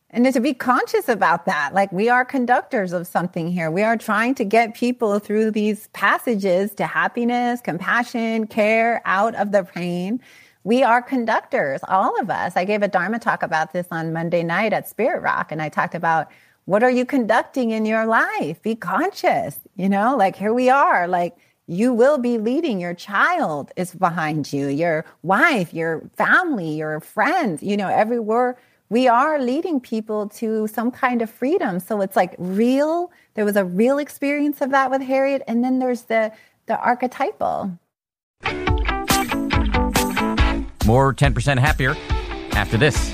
And to be conscious about that, like we are conductors of something here. We are trying to get people through these passages to happiness, compassion, care, out of the pain. We are conductors, all of us. I gave a Dharma talk about this on Monday night at Spirit Rock, and I talked about what are you conducting in your life? Be conscious, you know, like here we are, like you will be leading. Your child is behind you, your wife, your family, your friends, you know, everywhere we are leading people to some kind of freedom. So it's like real. There was a real experience of that with Harriet, and then there's the the archetypal. More 10% happier after this.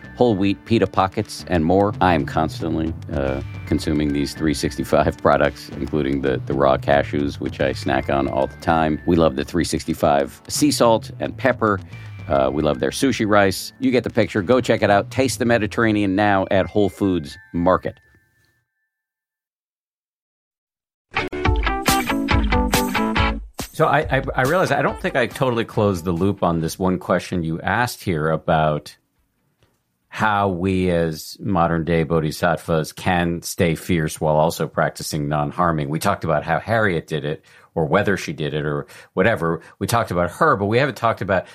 whole wheat pita pockets, and more. I am constantly uh, consuming these 365 products, including the, the raw cashews, which I snack on all the time. We love the 365 sea salt and pepper. Uh, we love their sushi rice. You get the picture. Go check it out. Taste the Mediterranean now at Whole Foods Market. So I, I, I realize I don't think I totally closed the loop on this one question you asked here about how we as modern day bodhisattvas can stay fierce while also practicing non harming. We talked about how Harriet did it or whether she did it or whatever. We talked about her, but we haven't talked about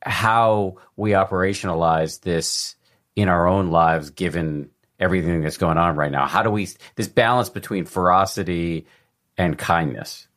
how we operationalize this in our own lives given everything that's going on right now. How do we, this balance between ferocity and kindness?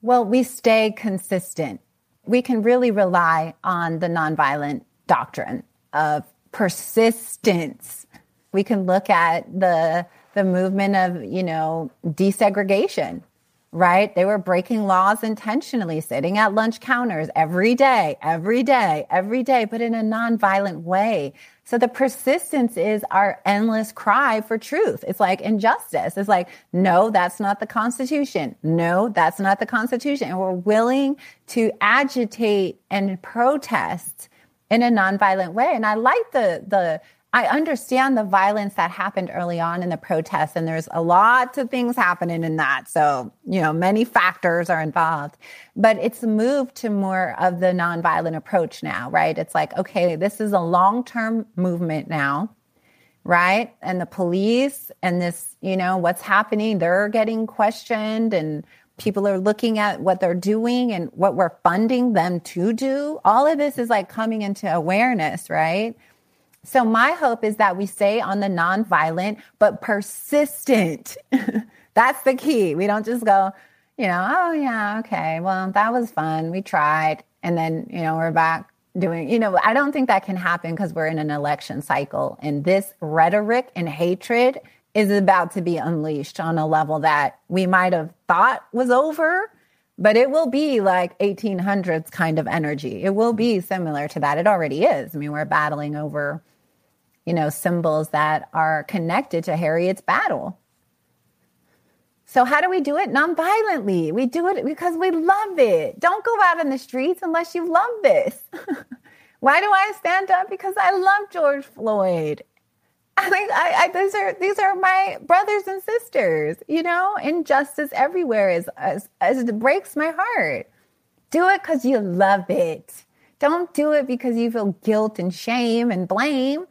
Well, we stay consistent. We can really rely on the nonviolent doctrine of persistence. We can look at the the movement of, you know, desegregation, right? They were breaking laws intentionally, sitting at lunch counters every day, every day, every day, but in a nonviolent way. So the persistence is our endless cry for truth. It's like injustice. It's like, no, that's not the Constitution. No, that's not the Constitution. And we're willing to agitate and protest in a nonviolent way. And I like the the I understand the violence that happened early on in the protests, and there's a lot of things happening in that. So, you know, many factors are involved, but it's moved to more of the nonviolent approach now, right? It's like, okay, this is a long term movement now, right? And the police and this, you know, what's happening, they're getting questioned and people are looking at what they're doing and what we're funding them to do. All of this is like coming into awareness, right? So my hope is that we stay on the nonviolent but persistent. That's the key. We don't just go, you know, oh yeah, okay, well, that was fun. We tried. And then, you know, we're back doing, you know, I don't think that can happen because we're in an election cycle. And this rhetoric and hatred is about to be unleashed on a level that we might have thought was over, but it will be like 1800s kind of energy. It will be similar to that. It already is. I mean, we're battling over, you know, symbols that are connected to Harriet's battle. So, how do we do it? Nonviolently. We do it because we love it. Don't go out in the streets unless you love this. Why do I stand up? Because I love George Floyd I I, I, these are these are my brothers and sisters. You know, injustice everywhere is as it breaks my heart. Do it because you love it. Don't do it because you feel guilt and shame and blame.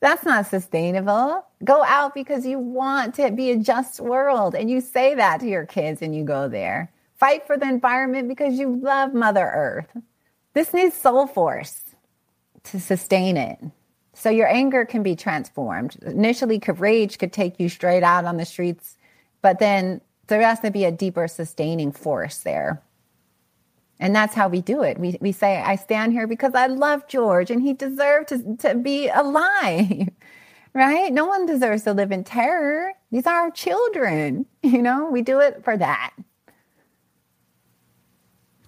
That's not sustainable. Go out because you want to be a just world, and you say that to your kids, and you go there. Fight for the environment because you love Mother Earth. This needs soul force to sustain it. So your anger can be transformed. Initially, rage could take you straight out on the streets, but then there has to be a deeper sustaining force there. And that's how we do it. We, we say, I stand here because I love George and he deserved to, to be alive, right? No one deserves to live in terror. These are our children. You know, we do it for that.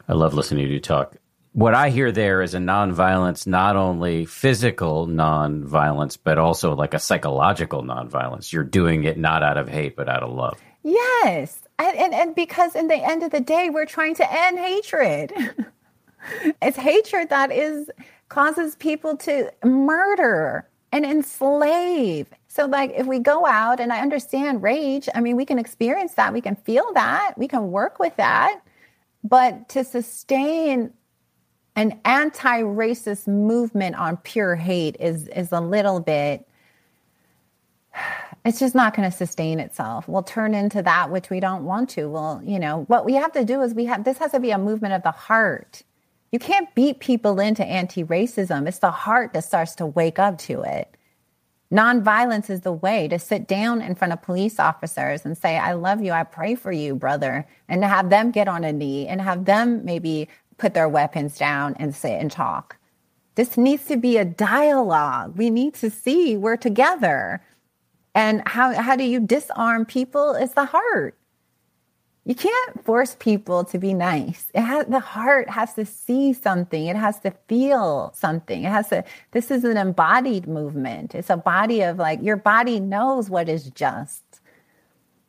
I love listening to you talk what I hear there is a nonviolence, not only physical nonviolence, but also like a psychological nonviolence. You're doing it not out of hate, but out of love. Yes. And, and, and because in the end of the day, we're trying to end hatred. it's hatred that is causes people to murder and enslave. So, like, if we go out and I understand rage, I mean, we can experience that, we can feel that, we can work with that. But to sustain an anti-racist movement on pure hate is is a little bit it's just not going to sustain itself. We'll turn into that which we don't want to. Well, you know, what we have to do is we have this has to be a movement of the heart. You can't beat people into anti-racism. It's the heart that starts to wake up to it. Nonviolence is the way to sit down in front of police officers and say, I love you, I pray for you, brother, and to have them get on a knee and have them maybe put their weapons down and sit and talk. This needs to be a dialogue. We need to see we're together. And how, how do you disarm people? It's the heart. You can't force people to be nice. It has, the heart has to see something. It has to feel something. It has to, this is an embodied movement. It's a body of like, your body knows what is just.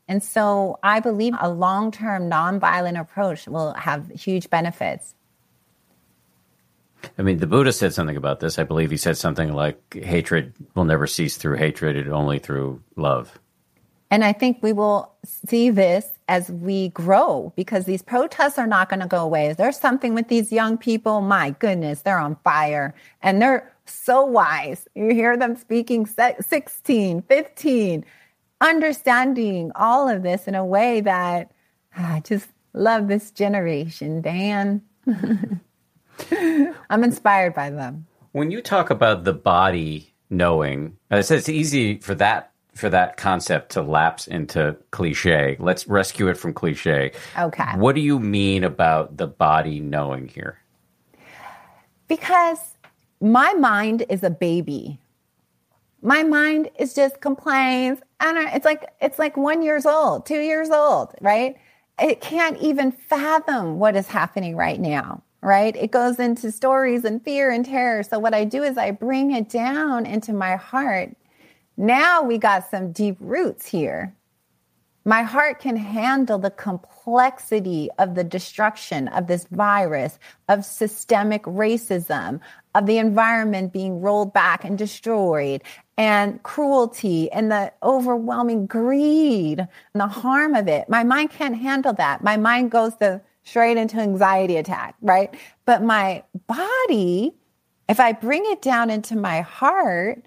And so I believe a long term nonviolent approach will have huge benefits. I mean, the Buddha said something about this. I believe he said something like hatred will never cease through hatred, it only through love. And I think we will see this as we grow because these protests are not going to go away. There's something with these young people. My goodness, they're on fire and they're so wise. You hear them speaking 16, 15, understanding all of this in a way that ah, I just love this generation, Dan. I'm inspired by them. When you talk about the body knowing, I said it's easy for that for that concept to lapse into cliche. Let's rescue it from cliche. Okay. What do you mean about the body knowing here? Because my mind is a baby. My mind is just complains and it's like it's like 1 years old, 2 years old, right? It can't even fathom what is happening right now right? It goes into stories and fear and terror. So what I do is I bring it down into my heart now we got some deep roots here. My heart can handle the complexity of the destruction of this virus, of systemic racism, of the environment being rolled back and destroyed, and cruelty and the overwhelming greed and the harm of it. My mind can't handle that. My mind goes to straight into anxiety attack, right? But my body, if I bring it down into my heart,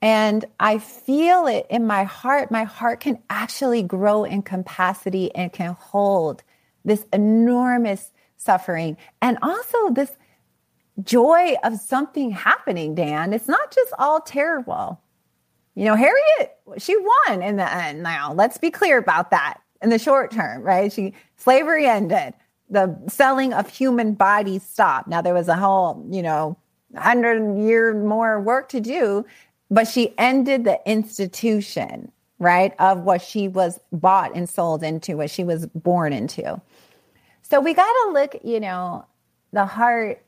and I feel it in my heart. My heart can actually grow in capacity and can hold this enormous suffering and also this joy of something happening, Dan. It's not just all terrible. You know, Harriet, she won in the end. Now, let's be clear about that in the short term, right? She slavery ended. The selling of human bodies stopped. Now there was a whole, you know, hundred year more work to do but she ended the institution, right, of what she was bought and sold into, what she was born into. So we got to look, you know, the heart.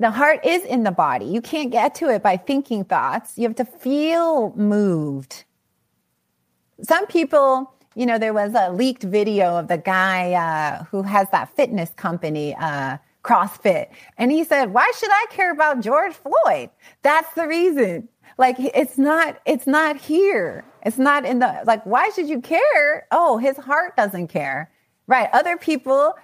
The heart is in the body. You can't get to it by thinking thoughts. You have to feel moved. Some people, you know, there was a leaked video of the guy uh, who has that fitness company, uh, CrossFit. And he said, why should I care about George Floyd? That's the reason. Like, it's not, it's not here. It's not in the, like, why should you care? Oh, his heart doesn't care. Right. Other people,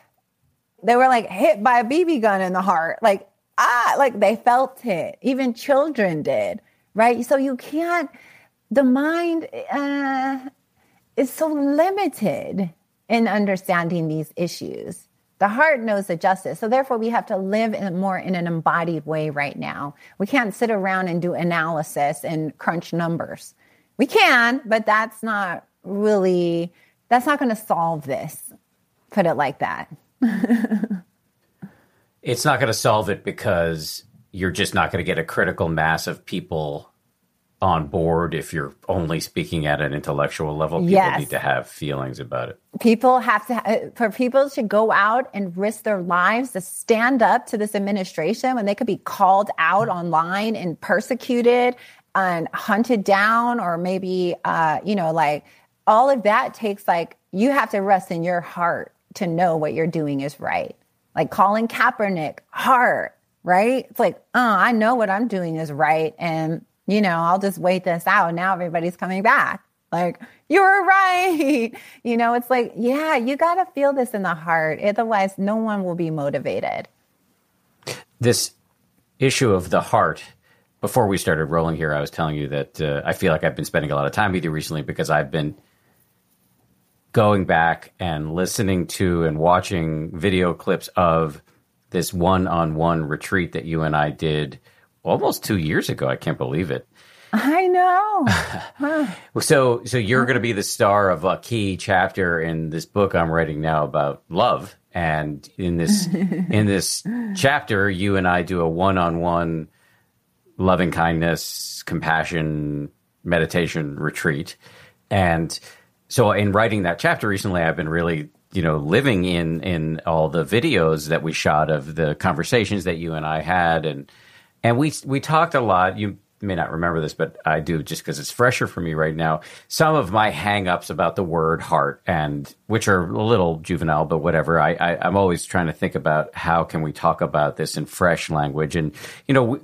they were like hit by a BB gun in the heart. Like, ah, like they felt it. Even children did. Right. So you can't, the mind uh, is so limited in understanding these issues. The heart knows the justice. So therefore, we have to live in more in an embodied way right now. We can't sit around and do analysis and crunch numbers. We can, but that's not really, that's not going to solve this. Put it like that. it's not going to solve it because you're just not going to get a critical mass of people on board if you're only speaking at an intellectual level. People yes. need to have feelings about it. People have to, uh, for people to go out and risk their lives to stand up to this administration when they could be called out online and persecuted and hunted down, or maybe, uh, you know, like all of that takes like, you have to rest in your heart to know what you're doing is right. Like Colin Kaepernick, heart right? It's like, oh, I know what I'm doing is right. And, you know, I'll just wait this out. Now everybody's coming back. Like, you're right. You know, it's like, yeah, you got to feel this in the heart. Otherwise, no one will be motivated. This issue of the heart, before we started rolling here, I was telling you that uh, I feel like I've been spending a lot of time with you recently because I've been going back and listening to and watching video clips of this one on one retreat that you and I did almost two years ago. I can't believe it. I know. so, so you're going to be the star of a key chapter in this book I'm writing now about love. And in this, in this chapter, you and I do a one on one loving kindness, compassion, meditation retreat. And so in writing that chapter recently, I've been really you know living in in all the videos that we shot of the conversations that you and I had and and we we talked a lot you may not remember this but I do just because it's fresher for me right now some of my hangups about the word heart and which are a little juvenile but whatever I, I am always trying to think about how can we talk about this in fresh language and you know we,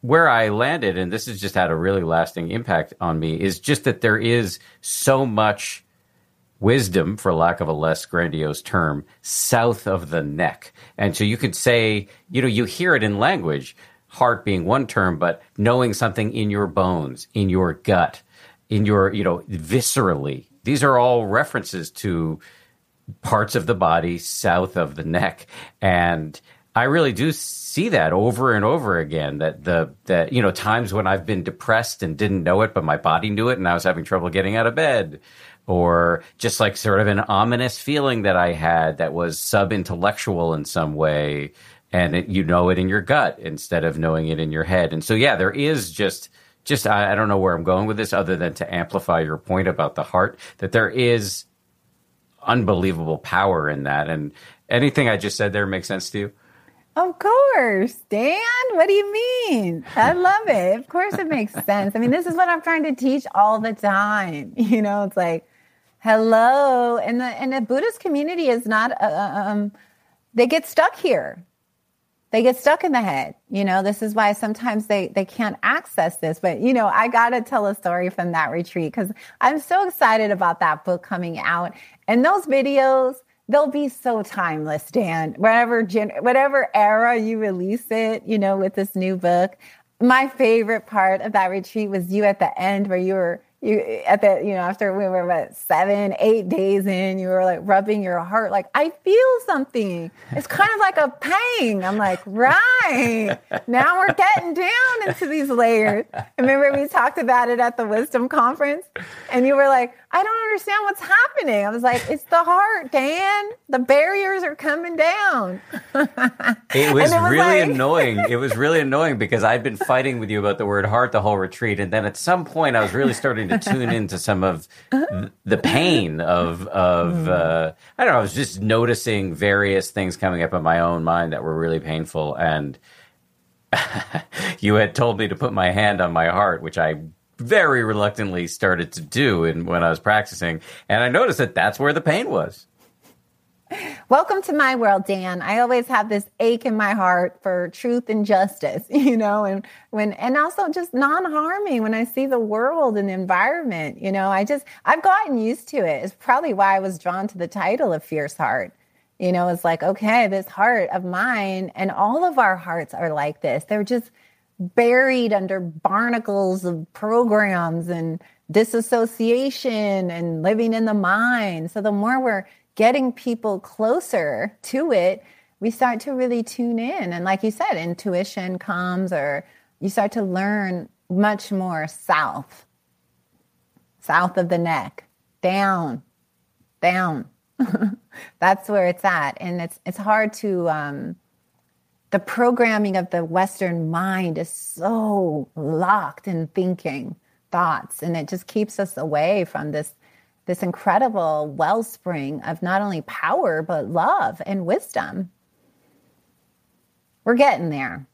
where I landed, and this has just had a really lasting impact on me, is just that there is so much wisdom, for lack of a less grandiose term, south of the neck. And so you could say, you know, you hear it in language, heart being one term, but knowing something in your bones, in your gut, in your, you know, viscerally. These are all references to parts of the body south of the neck. And I really do see that over and over again that the that you know times when I've been depressed and didn't know it but my body knew it and I was having trouble getting out of bed or just like sort of an ominous feeling that I had that was sub intellectual in some way. And it, you know it in your gut instead of knowing it in your head. And so, yeah, there is just, just, I, I don't know where I'm going with this other than to amplify your point about the heart, that there is unbelievable power in that. And anything I just said there makes sense to you? Of course, Dan. What do you mean? I love it. Of course, it makes sense. I mean, this is what I'm trying to teach all the time. You know, it's like hello and the and the buddhist community is not uh, uh, um they get stuck here they get stuck in the head you know? This is why sometimes they they can't access this but you know i gotta tell a story from that retreat because i'm so excited about that book coming out. And those videos they'll be so timeless dan. Whatever gen- whatever era you release it you know with this new book. My favorite part of that retreat was you at the end where you were you at that you know after we were about seven eight days in you were like rubbing your heart like i feel something. It's kind of like a pain i'm like right. Now we're getting down into these layers. Remember we talked about it at the wisdom conference? And you were like i don't understand what's happening. I was like it's the heart dan. The barriers are coming down. It was, it was really like... annoying. It was really annoying because i'd been fighting with you about the word heart the whole retreat. And then at some point i was really starting to tune into some of the pain of of mm. uh, I don't know. I was just noticing various things coming up in my own mind that were really painful, and you had told me to put my hand on my heart, which I very reluctantly started to do and when I was practicing, and I noticed that that's where the pain was. Welcome to my world, Dan. I always have this ache in my heart for truth and justice, you know, and when, and also just non harming when I see the world and the environment, you know, I just, I've gotten used to it. It's probably why I was drawn to the title of Fierce Heart. You know, it's like, okay, this heart of mine, and all of our hearts are like this. They're just buried under barnacles of programs and disassociation and living in the mind. So the more we're getting people closer to it, we start to really tune in. And like you said, intuition comes, or you start to learn much more south, south of the neck, down, down. That's where it's at. And it's, it's hard to, um, the programming of the Western mind is so locked in thinking thoughts, and it just keeps us away from this this incredible wellspring of not only power, but love and wisdom. We're getting there.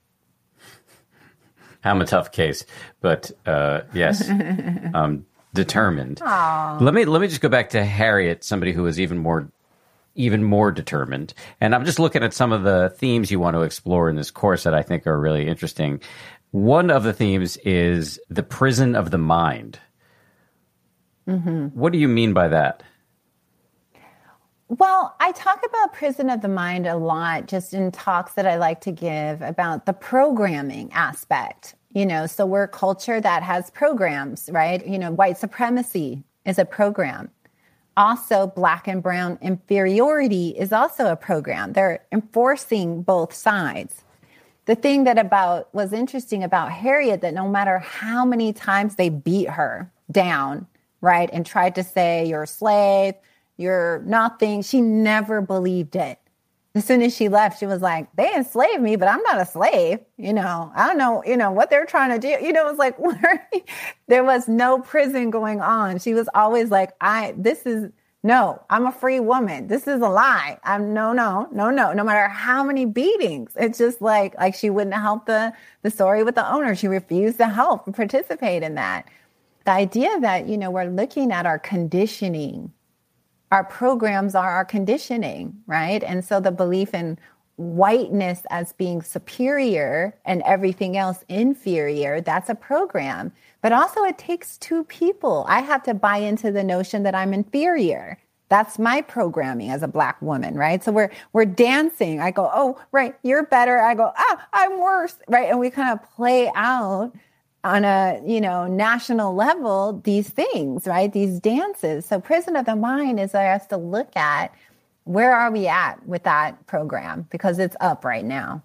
I'm a tough case, but uh, yes, I'm determined. Aww. Let me let me just go back to Harriet, somebody who was even more even more determined. And I'm just looking at some of the themes you want to explore in this course that I think are really interesting. One of the themes is the prison of the mind. Mm-hmm. What do you mean by that? Well, I talk about prison of the mind a lot just in talks that I like to give about the programming aspect. You know, so we're a culture that has programs, right? You know, white supremacy is a program. Also, black and brown inferiority is also a program. They're enforcing both sides. The thing that about was interesting about Harriet that no matter how many times they beat her down, right, and tried to say you're a slave, you're nothing. She never believed it. As soon as she left, she was like, they enslaved me, but I'm not a slave. You know, I don't know, you know, what they're trying to do. You know, it was like, there was no prison going on. She was always like, I, this is, no, I'm a free woman. This is a lie. I'm no, no, no, no. No matter how many beatings, it's just like like she wouldn't help the the story with the owner. She refused to help participate in that. The idea that you know we're looking at our conditioning our programs are our conditioning, right? And so the belief in whiteness as being superior and everything else inferior, that's a program. But also, it takes two people. I have to buy into the notion that I'm inferior. That's my programming as a black woman, right? So we're we're dancing. I go, oh, right, you're better. I go, ah, I'm worse, right? And we kind of play out on a you know national level these things right? These dances. So prison of the mind is for us to look at where are we at with that program because it's up right now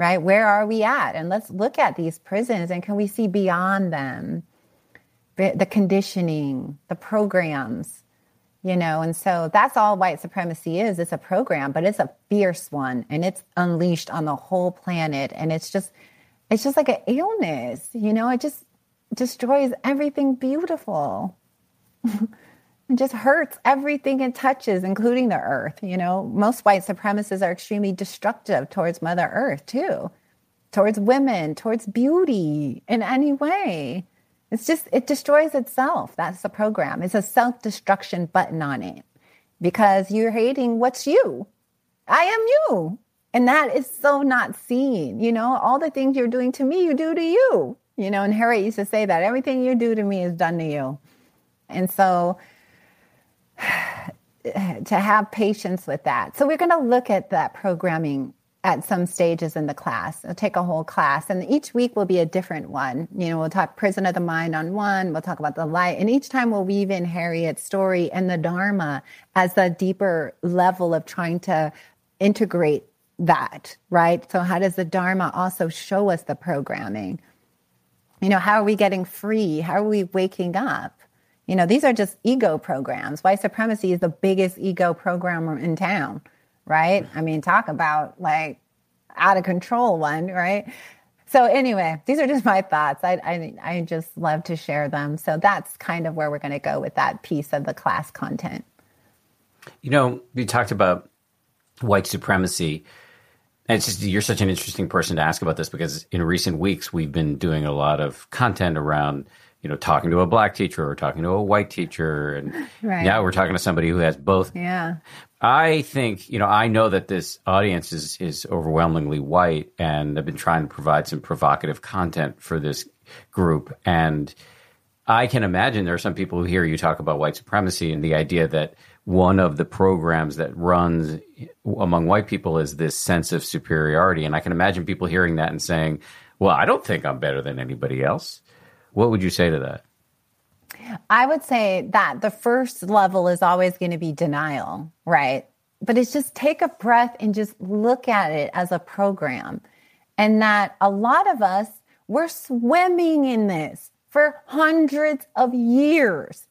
right? Where are we at? And let's look at these prisons and can we see beyond them? The conditioning the programs you know? And so that's all white supremacy is. It's a program but it's a fierce one and it's unleashed on the whole planet. And it's just it's just like an illness, you know, it just destroys everything beautiful. it just hurts everything it touches, including the earth. You know, most white supremacists are extremely destructive towards Mother Earth, too, towards women, towards beauty in any way. It's just, it destroys itself. That's the program. It's a self destruction button on it because you're hating what's you. I am you. And that is so not seen. You know, all the things you're doing to me, you do to you. You know, and Harriet used to say that everything you do to me is done to you. And so to have patience with that. So we're going to look at that programming at some stages in the class. I'll take a whole class, and each week will be a different one. You know, we'll talk prison of the mind on one, we'll talk about the light, and each time we'll weave in Harriet's story and the Dharma as a deeper level of trying to integrate that, right? So, how does the Dharma also show us the programming? You know, how are we getting free? How are we waking up? You know, these are just ego programs. White supremacy is the biggest ego program in town, right? I mean, talk about like out of control one, right? So anyway, these are just my thoughts. I, I, I just love to share them. So that's kind of where we're going to go with that piece of the class content. You know, you talked about white supremacy. And it's just you're such an interesting person to ask about this because in recent weeks we've been doing a lot of content around you know talking to a black teacher or talking to a white teacher and right. now we're talking to somebody who has both. Yeah. I think you know I know that this audience is is overwhelmingly white and I've been trying to provide some provocative content for this group and I can imagine there are some people who hear you talk about white supremacy and the idea that one of the programs that runs among white people is this sense of superiority. And I can imagine people hearing that and saying, well, I don't think I'm better than anybody else. What would you say to that? I would say that the first level is always going to be denial, right? But it's just take a breath and just look at it as a program. And that a lot of us, we're swimming in this for hundreds of years.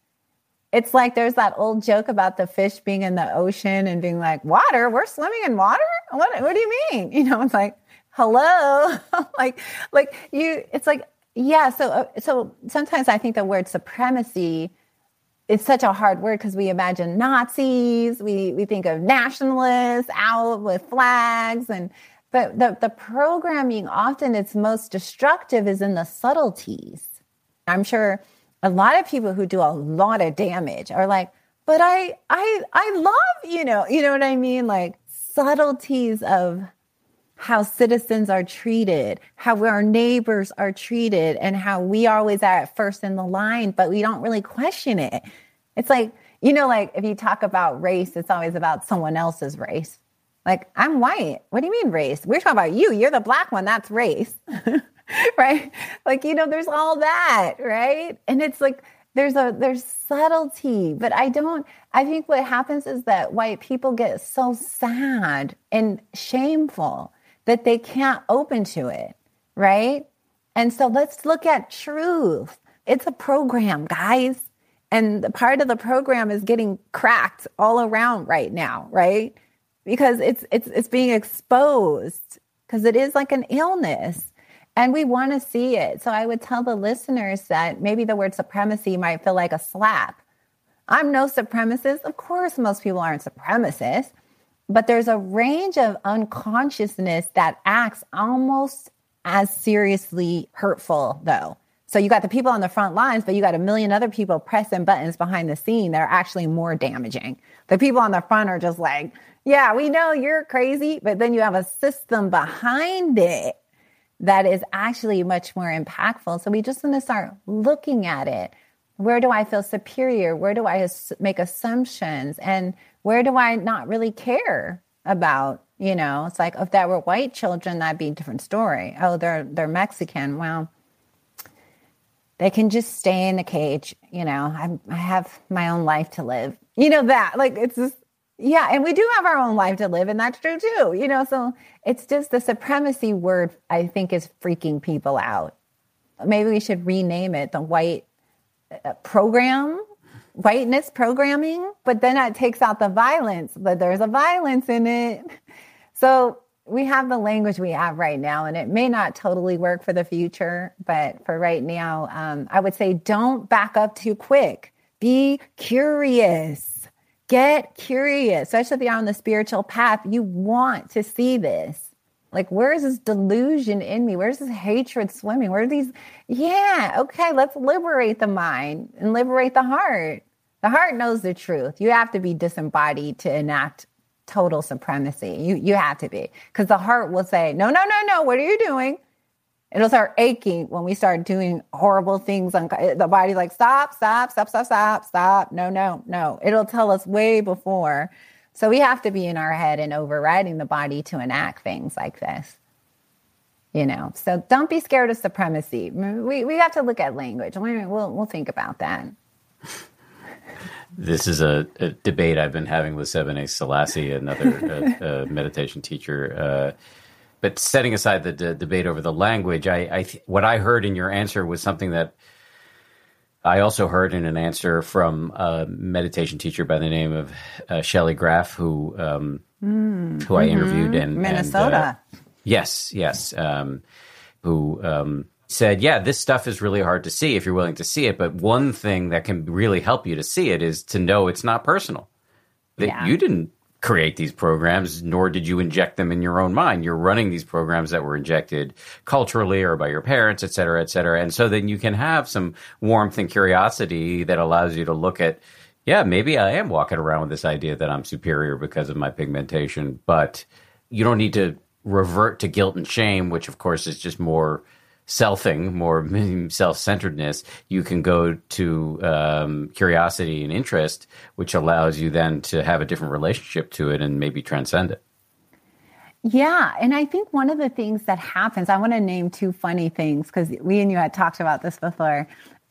It's like there's that old joke about the fish being in the ocean and being like, water, we're swimming in water? What, what do you mean? You know, it's like, hello. like, like you, it's like, yeah. So, uh, so sometimes I think the word supremacy is such a hard word because we imagine Nazis, we, we think of nationalists out with flags and, but the, the programming often it's most destructive is in the subtleties. I'm sure a lot of people who do a lot of damage are like, but I I I love, you know, you know what I mean? Like subtleties of how citizens are treated, how our neighbors are treated, and how we always are at first in the line, but we don't really question it. It's like, you know, like if you talk about race, it's always about someone else's race. Like, I'm white. What do you mean race? We're talking about you. You're the black one. That's race. right? Like, you know, there's all that, right? And it's like, there's a there's subtlety but i don't i think what happens is that white people get so sad and shameful that they can't open to it right? And so let's look at truth. It's a program guys. And the part of the program is getting cracked all around right now right? Because it's it's it's being exposed because it is like an illness and we want to see it. So I would tell the listeners that maybe the word supremacy might feel like a slap. I'm no supremacist. Of course, most people aren't supremacists, but there's a range of unconsciousness that acts almost as seriously hurtful, though. So you got the people on the front lines, but you got a million other people pressing buttons behind the scene that are actually more damaging. The people on the front are just like, yeah, we know you're crazy, but then you have a system behind it that is actually much more impactful. So we just want to start looking at it. Where do I feel superior? Where do I make assumptions? And where do I not really care about? You know, it's like if that were white children, that'd be a different story. Oh, they're they're Mexican. Well, they can just stay in the cage. You know, I, I have my own life to live. You know that like it's just yeah, and we do have our own life to live, and that's true too. You know, so it's just the supremacy word, I think, is freaking people out. Maybe we should rename it the white uh, program, whiteness programming, but then that takes out the violence, but there's a violence in it. So we have the language we have right now, and it may not totally work for the future, but for right now, um, I would say don't back up too quick. Be curious Get curious, especially if you're on the spiritual path. You want to see this. Like, where is this delusion in me? Where's this hatred swimming? Where are these? Yeah, okay, let's liberate the mind and liberate the heart. The heart knows the truth. You have to be disembodied to enact total supremacy. You you have to be because the heart will say, no, no, no, no. What are you doing? It'll start aching when we start doing horrible things. On the body's like, stop, stop, stop, stop, stop, stop. No, no, no. It'll tell us way before. So we have to be in our head and overriding the body to enact things like this. You know, so don't be scared of supremacy. We, we have to look at language. We'll, we'll think about that. This is a, a debate I've been having with Sebene Selassie, another meditation teacher. Uh, but setting aside the d- debate over the language, I, I th- what I heard in your answer was something that I also heard in an answer from a meditation teacher by the name of uh, Shelley Graf, who um, mm, who I mm-hmm. interviewed in Minnesota. And, uh, yes, yes, um, who um, said, "Yeah, this stuff is really hard to see if you're willing to see it, but one thing that can really help you to see it is to know it's not personal. That yeah. you didn't create these programs, nor did you inject them in your own mind. You're running these programs that were injected culturally or by your parents, et cetera, et cetera. And so then you can have some warmth and curiosity that allows you to look at, yeah, maybe I am walking around with this idea that I'm superior because of my pigmentation, but you don't need to revert to guilt and shame, which of course is just more selfing, more self centeredness, you can go to um, curiosity and interest, which allows you then to have a different relationship to it and maybe transcend it. Yeah. And I think one of the things that happens, I want to name two funny things because we and you had talked about this before.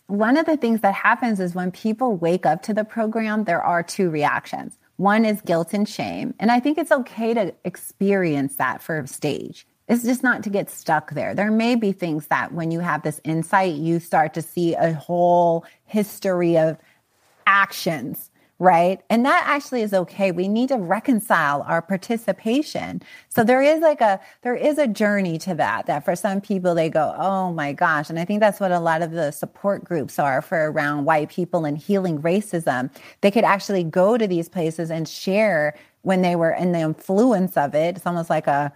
One of the things that happens is when people wake up to the program, there are two reactions. One is guilt and shame. And I think it's okay to experience that for a stage. It's just not to get stuck there. There may be things that when you have this insight, you start to see a whole history of actions, right? And that actually is okay. We need to reconcile our participation. So there is like a, there is a journey to that, that for some people they go, oh my gosh. And I think that's what a lot of the support groups are for around white people and healing racism. They could actually go to these places and share when they were in the influence of it. It's almost like a,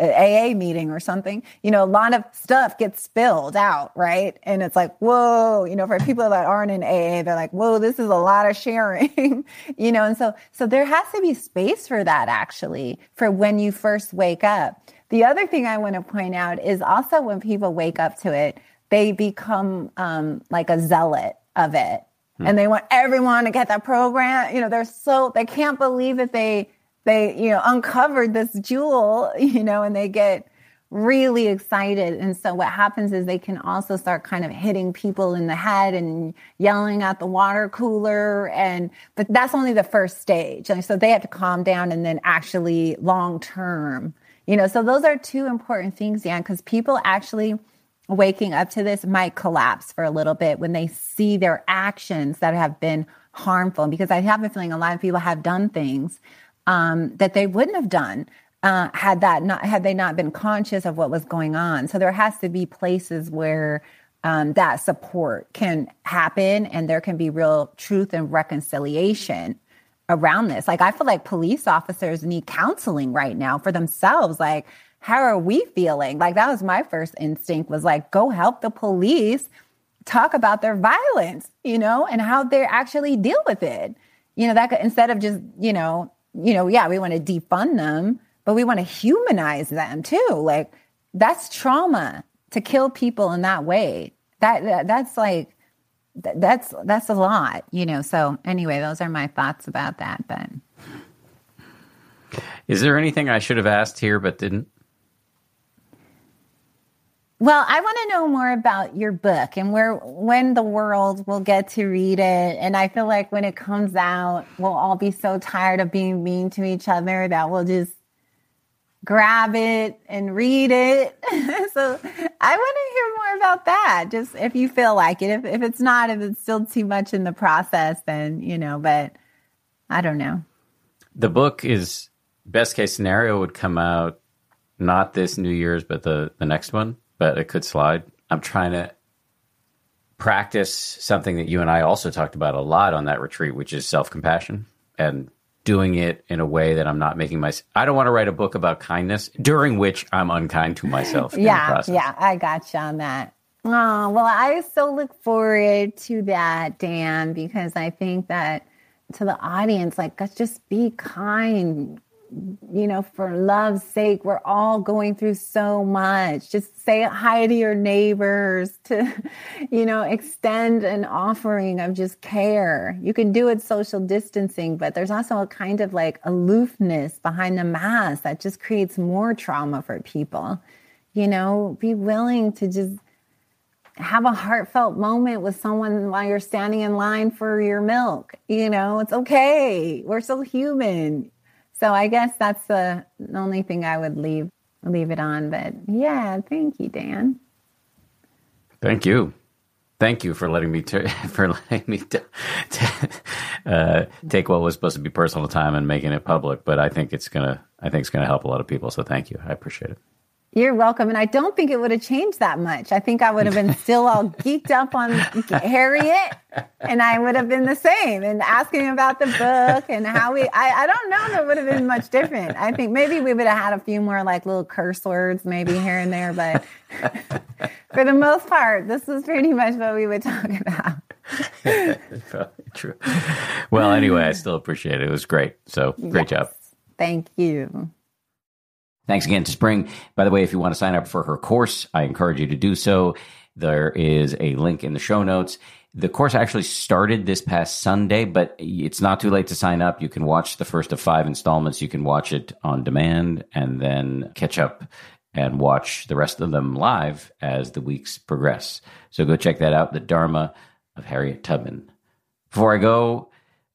AA meeting or something, you know, a lot of stuff gets spilled out, right? And it's like, whoa, you know, for people that aren't in AA, they're like, whoa, this is a lot of sharing, you know, and so, so there has to be space for that actually, for when you first wake up. The other thing I want to point out is also when people wake up to it, they become um, like a zealot of it. Hmm. And they want everyone to get that program. You know, they're so, they can't believe that they, they, you know, uncovered this jewel, you know, and they get really excited. And so what happens is they can also start kind of hitting people in the head and yelling at the water cooler. And, but that's only the first stage. And so they have to calm down and then actually long term, you know, so those are two important things, Dan, because people actually waking up to this might collapse for a little bit when they see their actions that have been harmful. Because I have a feeling a lot of people have done things um, that they wouldn't have done uh, had that not had they not been conscious of what was going on. So there has to be places where um, that support can happen, and there can be real truth and reconciliation around this. Like I feel like police officers need counseling right now for themselves. Like, how are we feeling? Like that was my first instinct was like, go help the police talk about their violence, you know, and how they actually deal with it. You know, that could, instead of just, you know, you know, yeah, we want to defund them, but we want to humanize them too. Like that's trauma to kill people in that way. That, that that's like that's that's a lot, you know. So anyway, those are my thoughts about that. But is there anything I should have asked here but didn't? Well, I want to know more about your book and where when the world will get to read it. And I feel like when it comes out, we'll all be so tired of being mean to each other that we'll just grab it and read it. so I want to hear more about that. Just if you feel like it. If if it's not, if it's still too much in the process, then you know, but I don't know. The book is best case scenario would come out not this New Year's, but the the next one but it could slide. I'm trying to practice something that you and I also talked about a lot on that retreat, which is self compassion and doing it in a way that I'm not making my. I don't want to write a book about kindness during which I'm unkind to myself. yeah, yeah, I got you on that. Oh, well, I so look forward to that, Dan, because I think that to the audience, like, let's just be kind, you know, for love's sake, we're all going through so much. Just say hi to your neighbors, to, you know, extend an offering of just care. You can do it social distancing, but there's also a kind of like aloofness behind the mask that just creates more trauma for people. You know, be willing to just have a heartfelt moment with someone while you're standing in line for your milk. You know, it's okay. We're so human so I guess that's the only thing I would leave leave it on. But yeah, thank you, Dan. Thank you. Thank you for letting me for letting me t- t- uh, take what was supposed to be personal time and making it public. But I think it's gonna I think it's gonna help a lot of people. So thank you. I appreciate it. You're welcome. And I don't think it would have changed that much. I think I would have been still all geeked up on Harriet and I would have been the same and asking about the book and how we, I, I don't know that would have been much different. I think maybe we would have had a few more like little curse words maybe here and there, but for the most part, this is pretty much what we would talk about. Probably true. Well, anyway, I still appreciate it. It was great. So great yes. job. Thank you. Thanks again to Spring. By the way, if you want to sign up for her course, I encourage you to do so. There is a link in the show notes. The course actually started this past Sunday, but it's not too late to sign up. You can watch the first of five installments. You can watch it on demand and then catch up and watch the rest of them live as the weeks progress. So go check that out. The Dharma of Harriet Tubman. Before I go,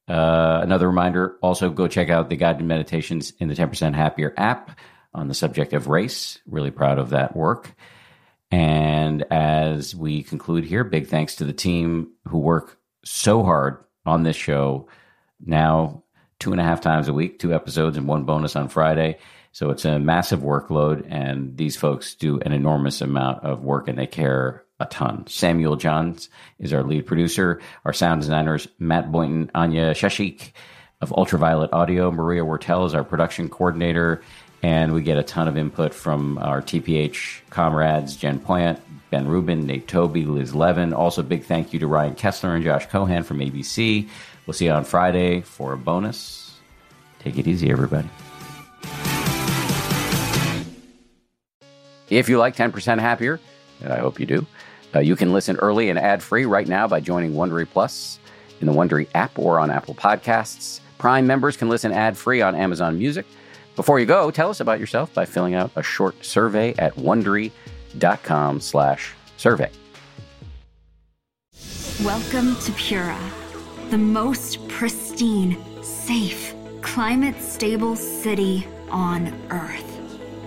uh, another reminder also go check out the guided meditations in the 10% Happier app on the subject of race. Really proud of that work. And as we conclude here, big thanks to the team who work so hard on this show now two and a half times a week, two episodes and one bonus on Friday. So it's a massive workload, and these folks do an enormous amount of work and they care a ton. Samuel Johns is our lead producer. Our sound designers, Matt Boynton, Anya Shashik of Ultraviolet Audio. Maria Wortel is our production coordinator And we get a ton of input from our TPH comrades, Jen Poyant, Ben Rubin, Nate Toby, Liz Levin. Also, big thank you to Ryan Kessler and Josh Cohan from ABC. We'll see you on Friday for a bonus. Take it easy, everybody. If you like 10% Happier, and I hope you do, uh, you can listen early and ad free right now by joining Wondery Plus in the Wondery app or on Apple Podcasts. Prime members can listen ad free on Amazon Music. Before you go, tell us about yourself by filling out a short survey at wondery.com slash survey. Welcome to Pura, the most pristine, safe, climate stable city on Earth.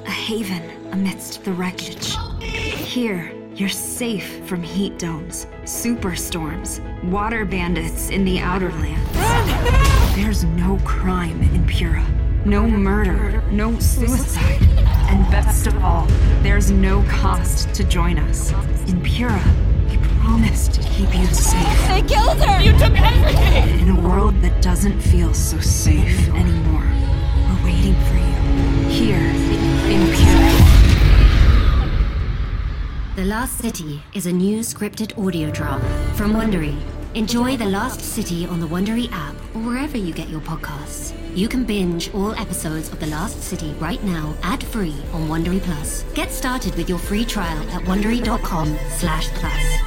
A haven amidst the wreckage. Here, you're safe from heat domes, superstorms, water bandits in the outer lands. There's no crime in Pura, no murder, no suicide. And best of all, there's no cost to join us. In Pura, we promise to keep you safe. They killed her! You took everything! In a world that doesn't feel so safe anymore, we're waiting for you. Here, in Pura. The Last City is a new scripted audio drama from Wondery. Enjoy The Last City on the Wondery app or wherever you get your podcasts. You can binge all episodes of The Last City right now, ad-free on Wondery Plus. Get started with your free trial at wondery.com slash plus.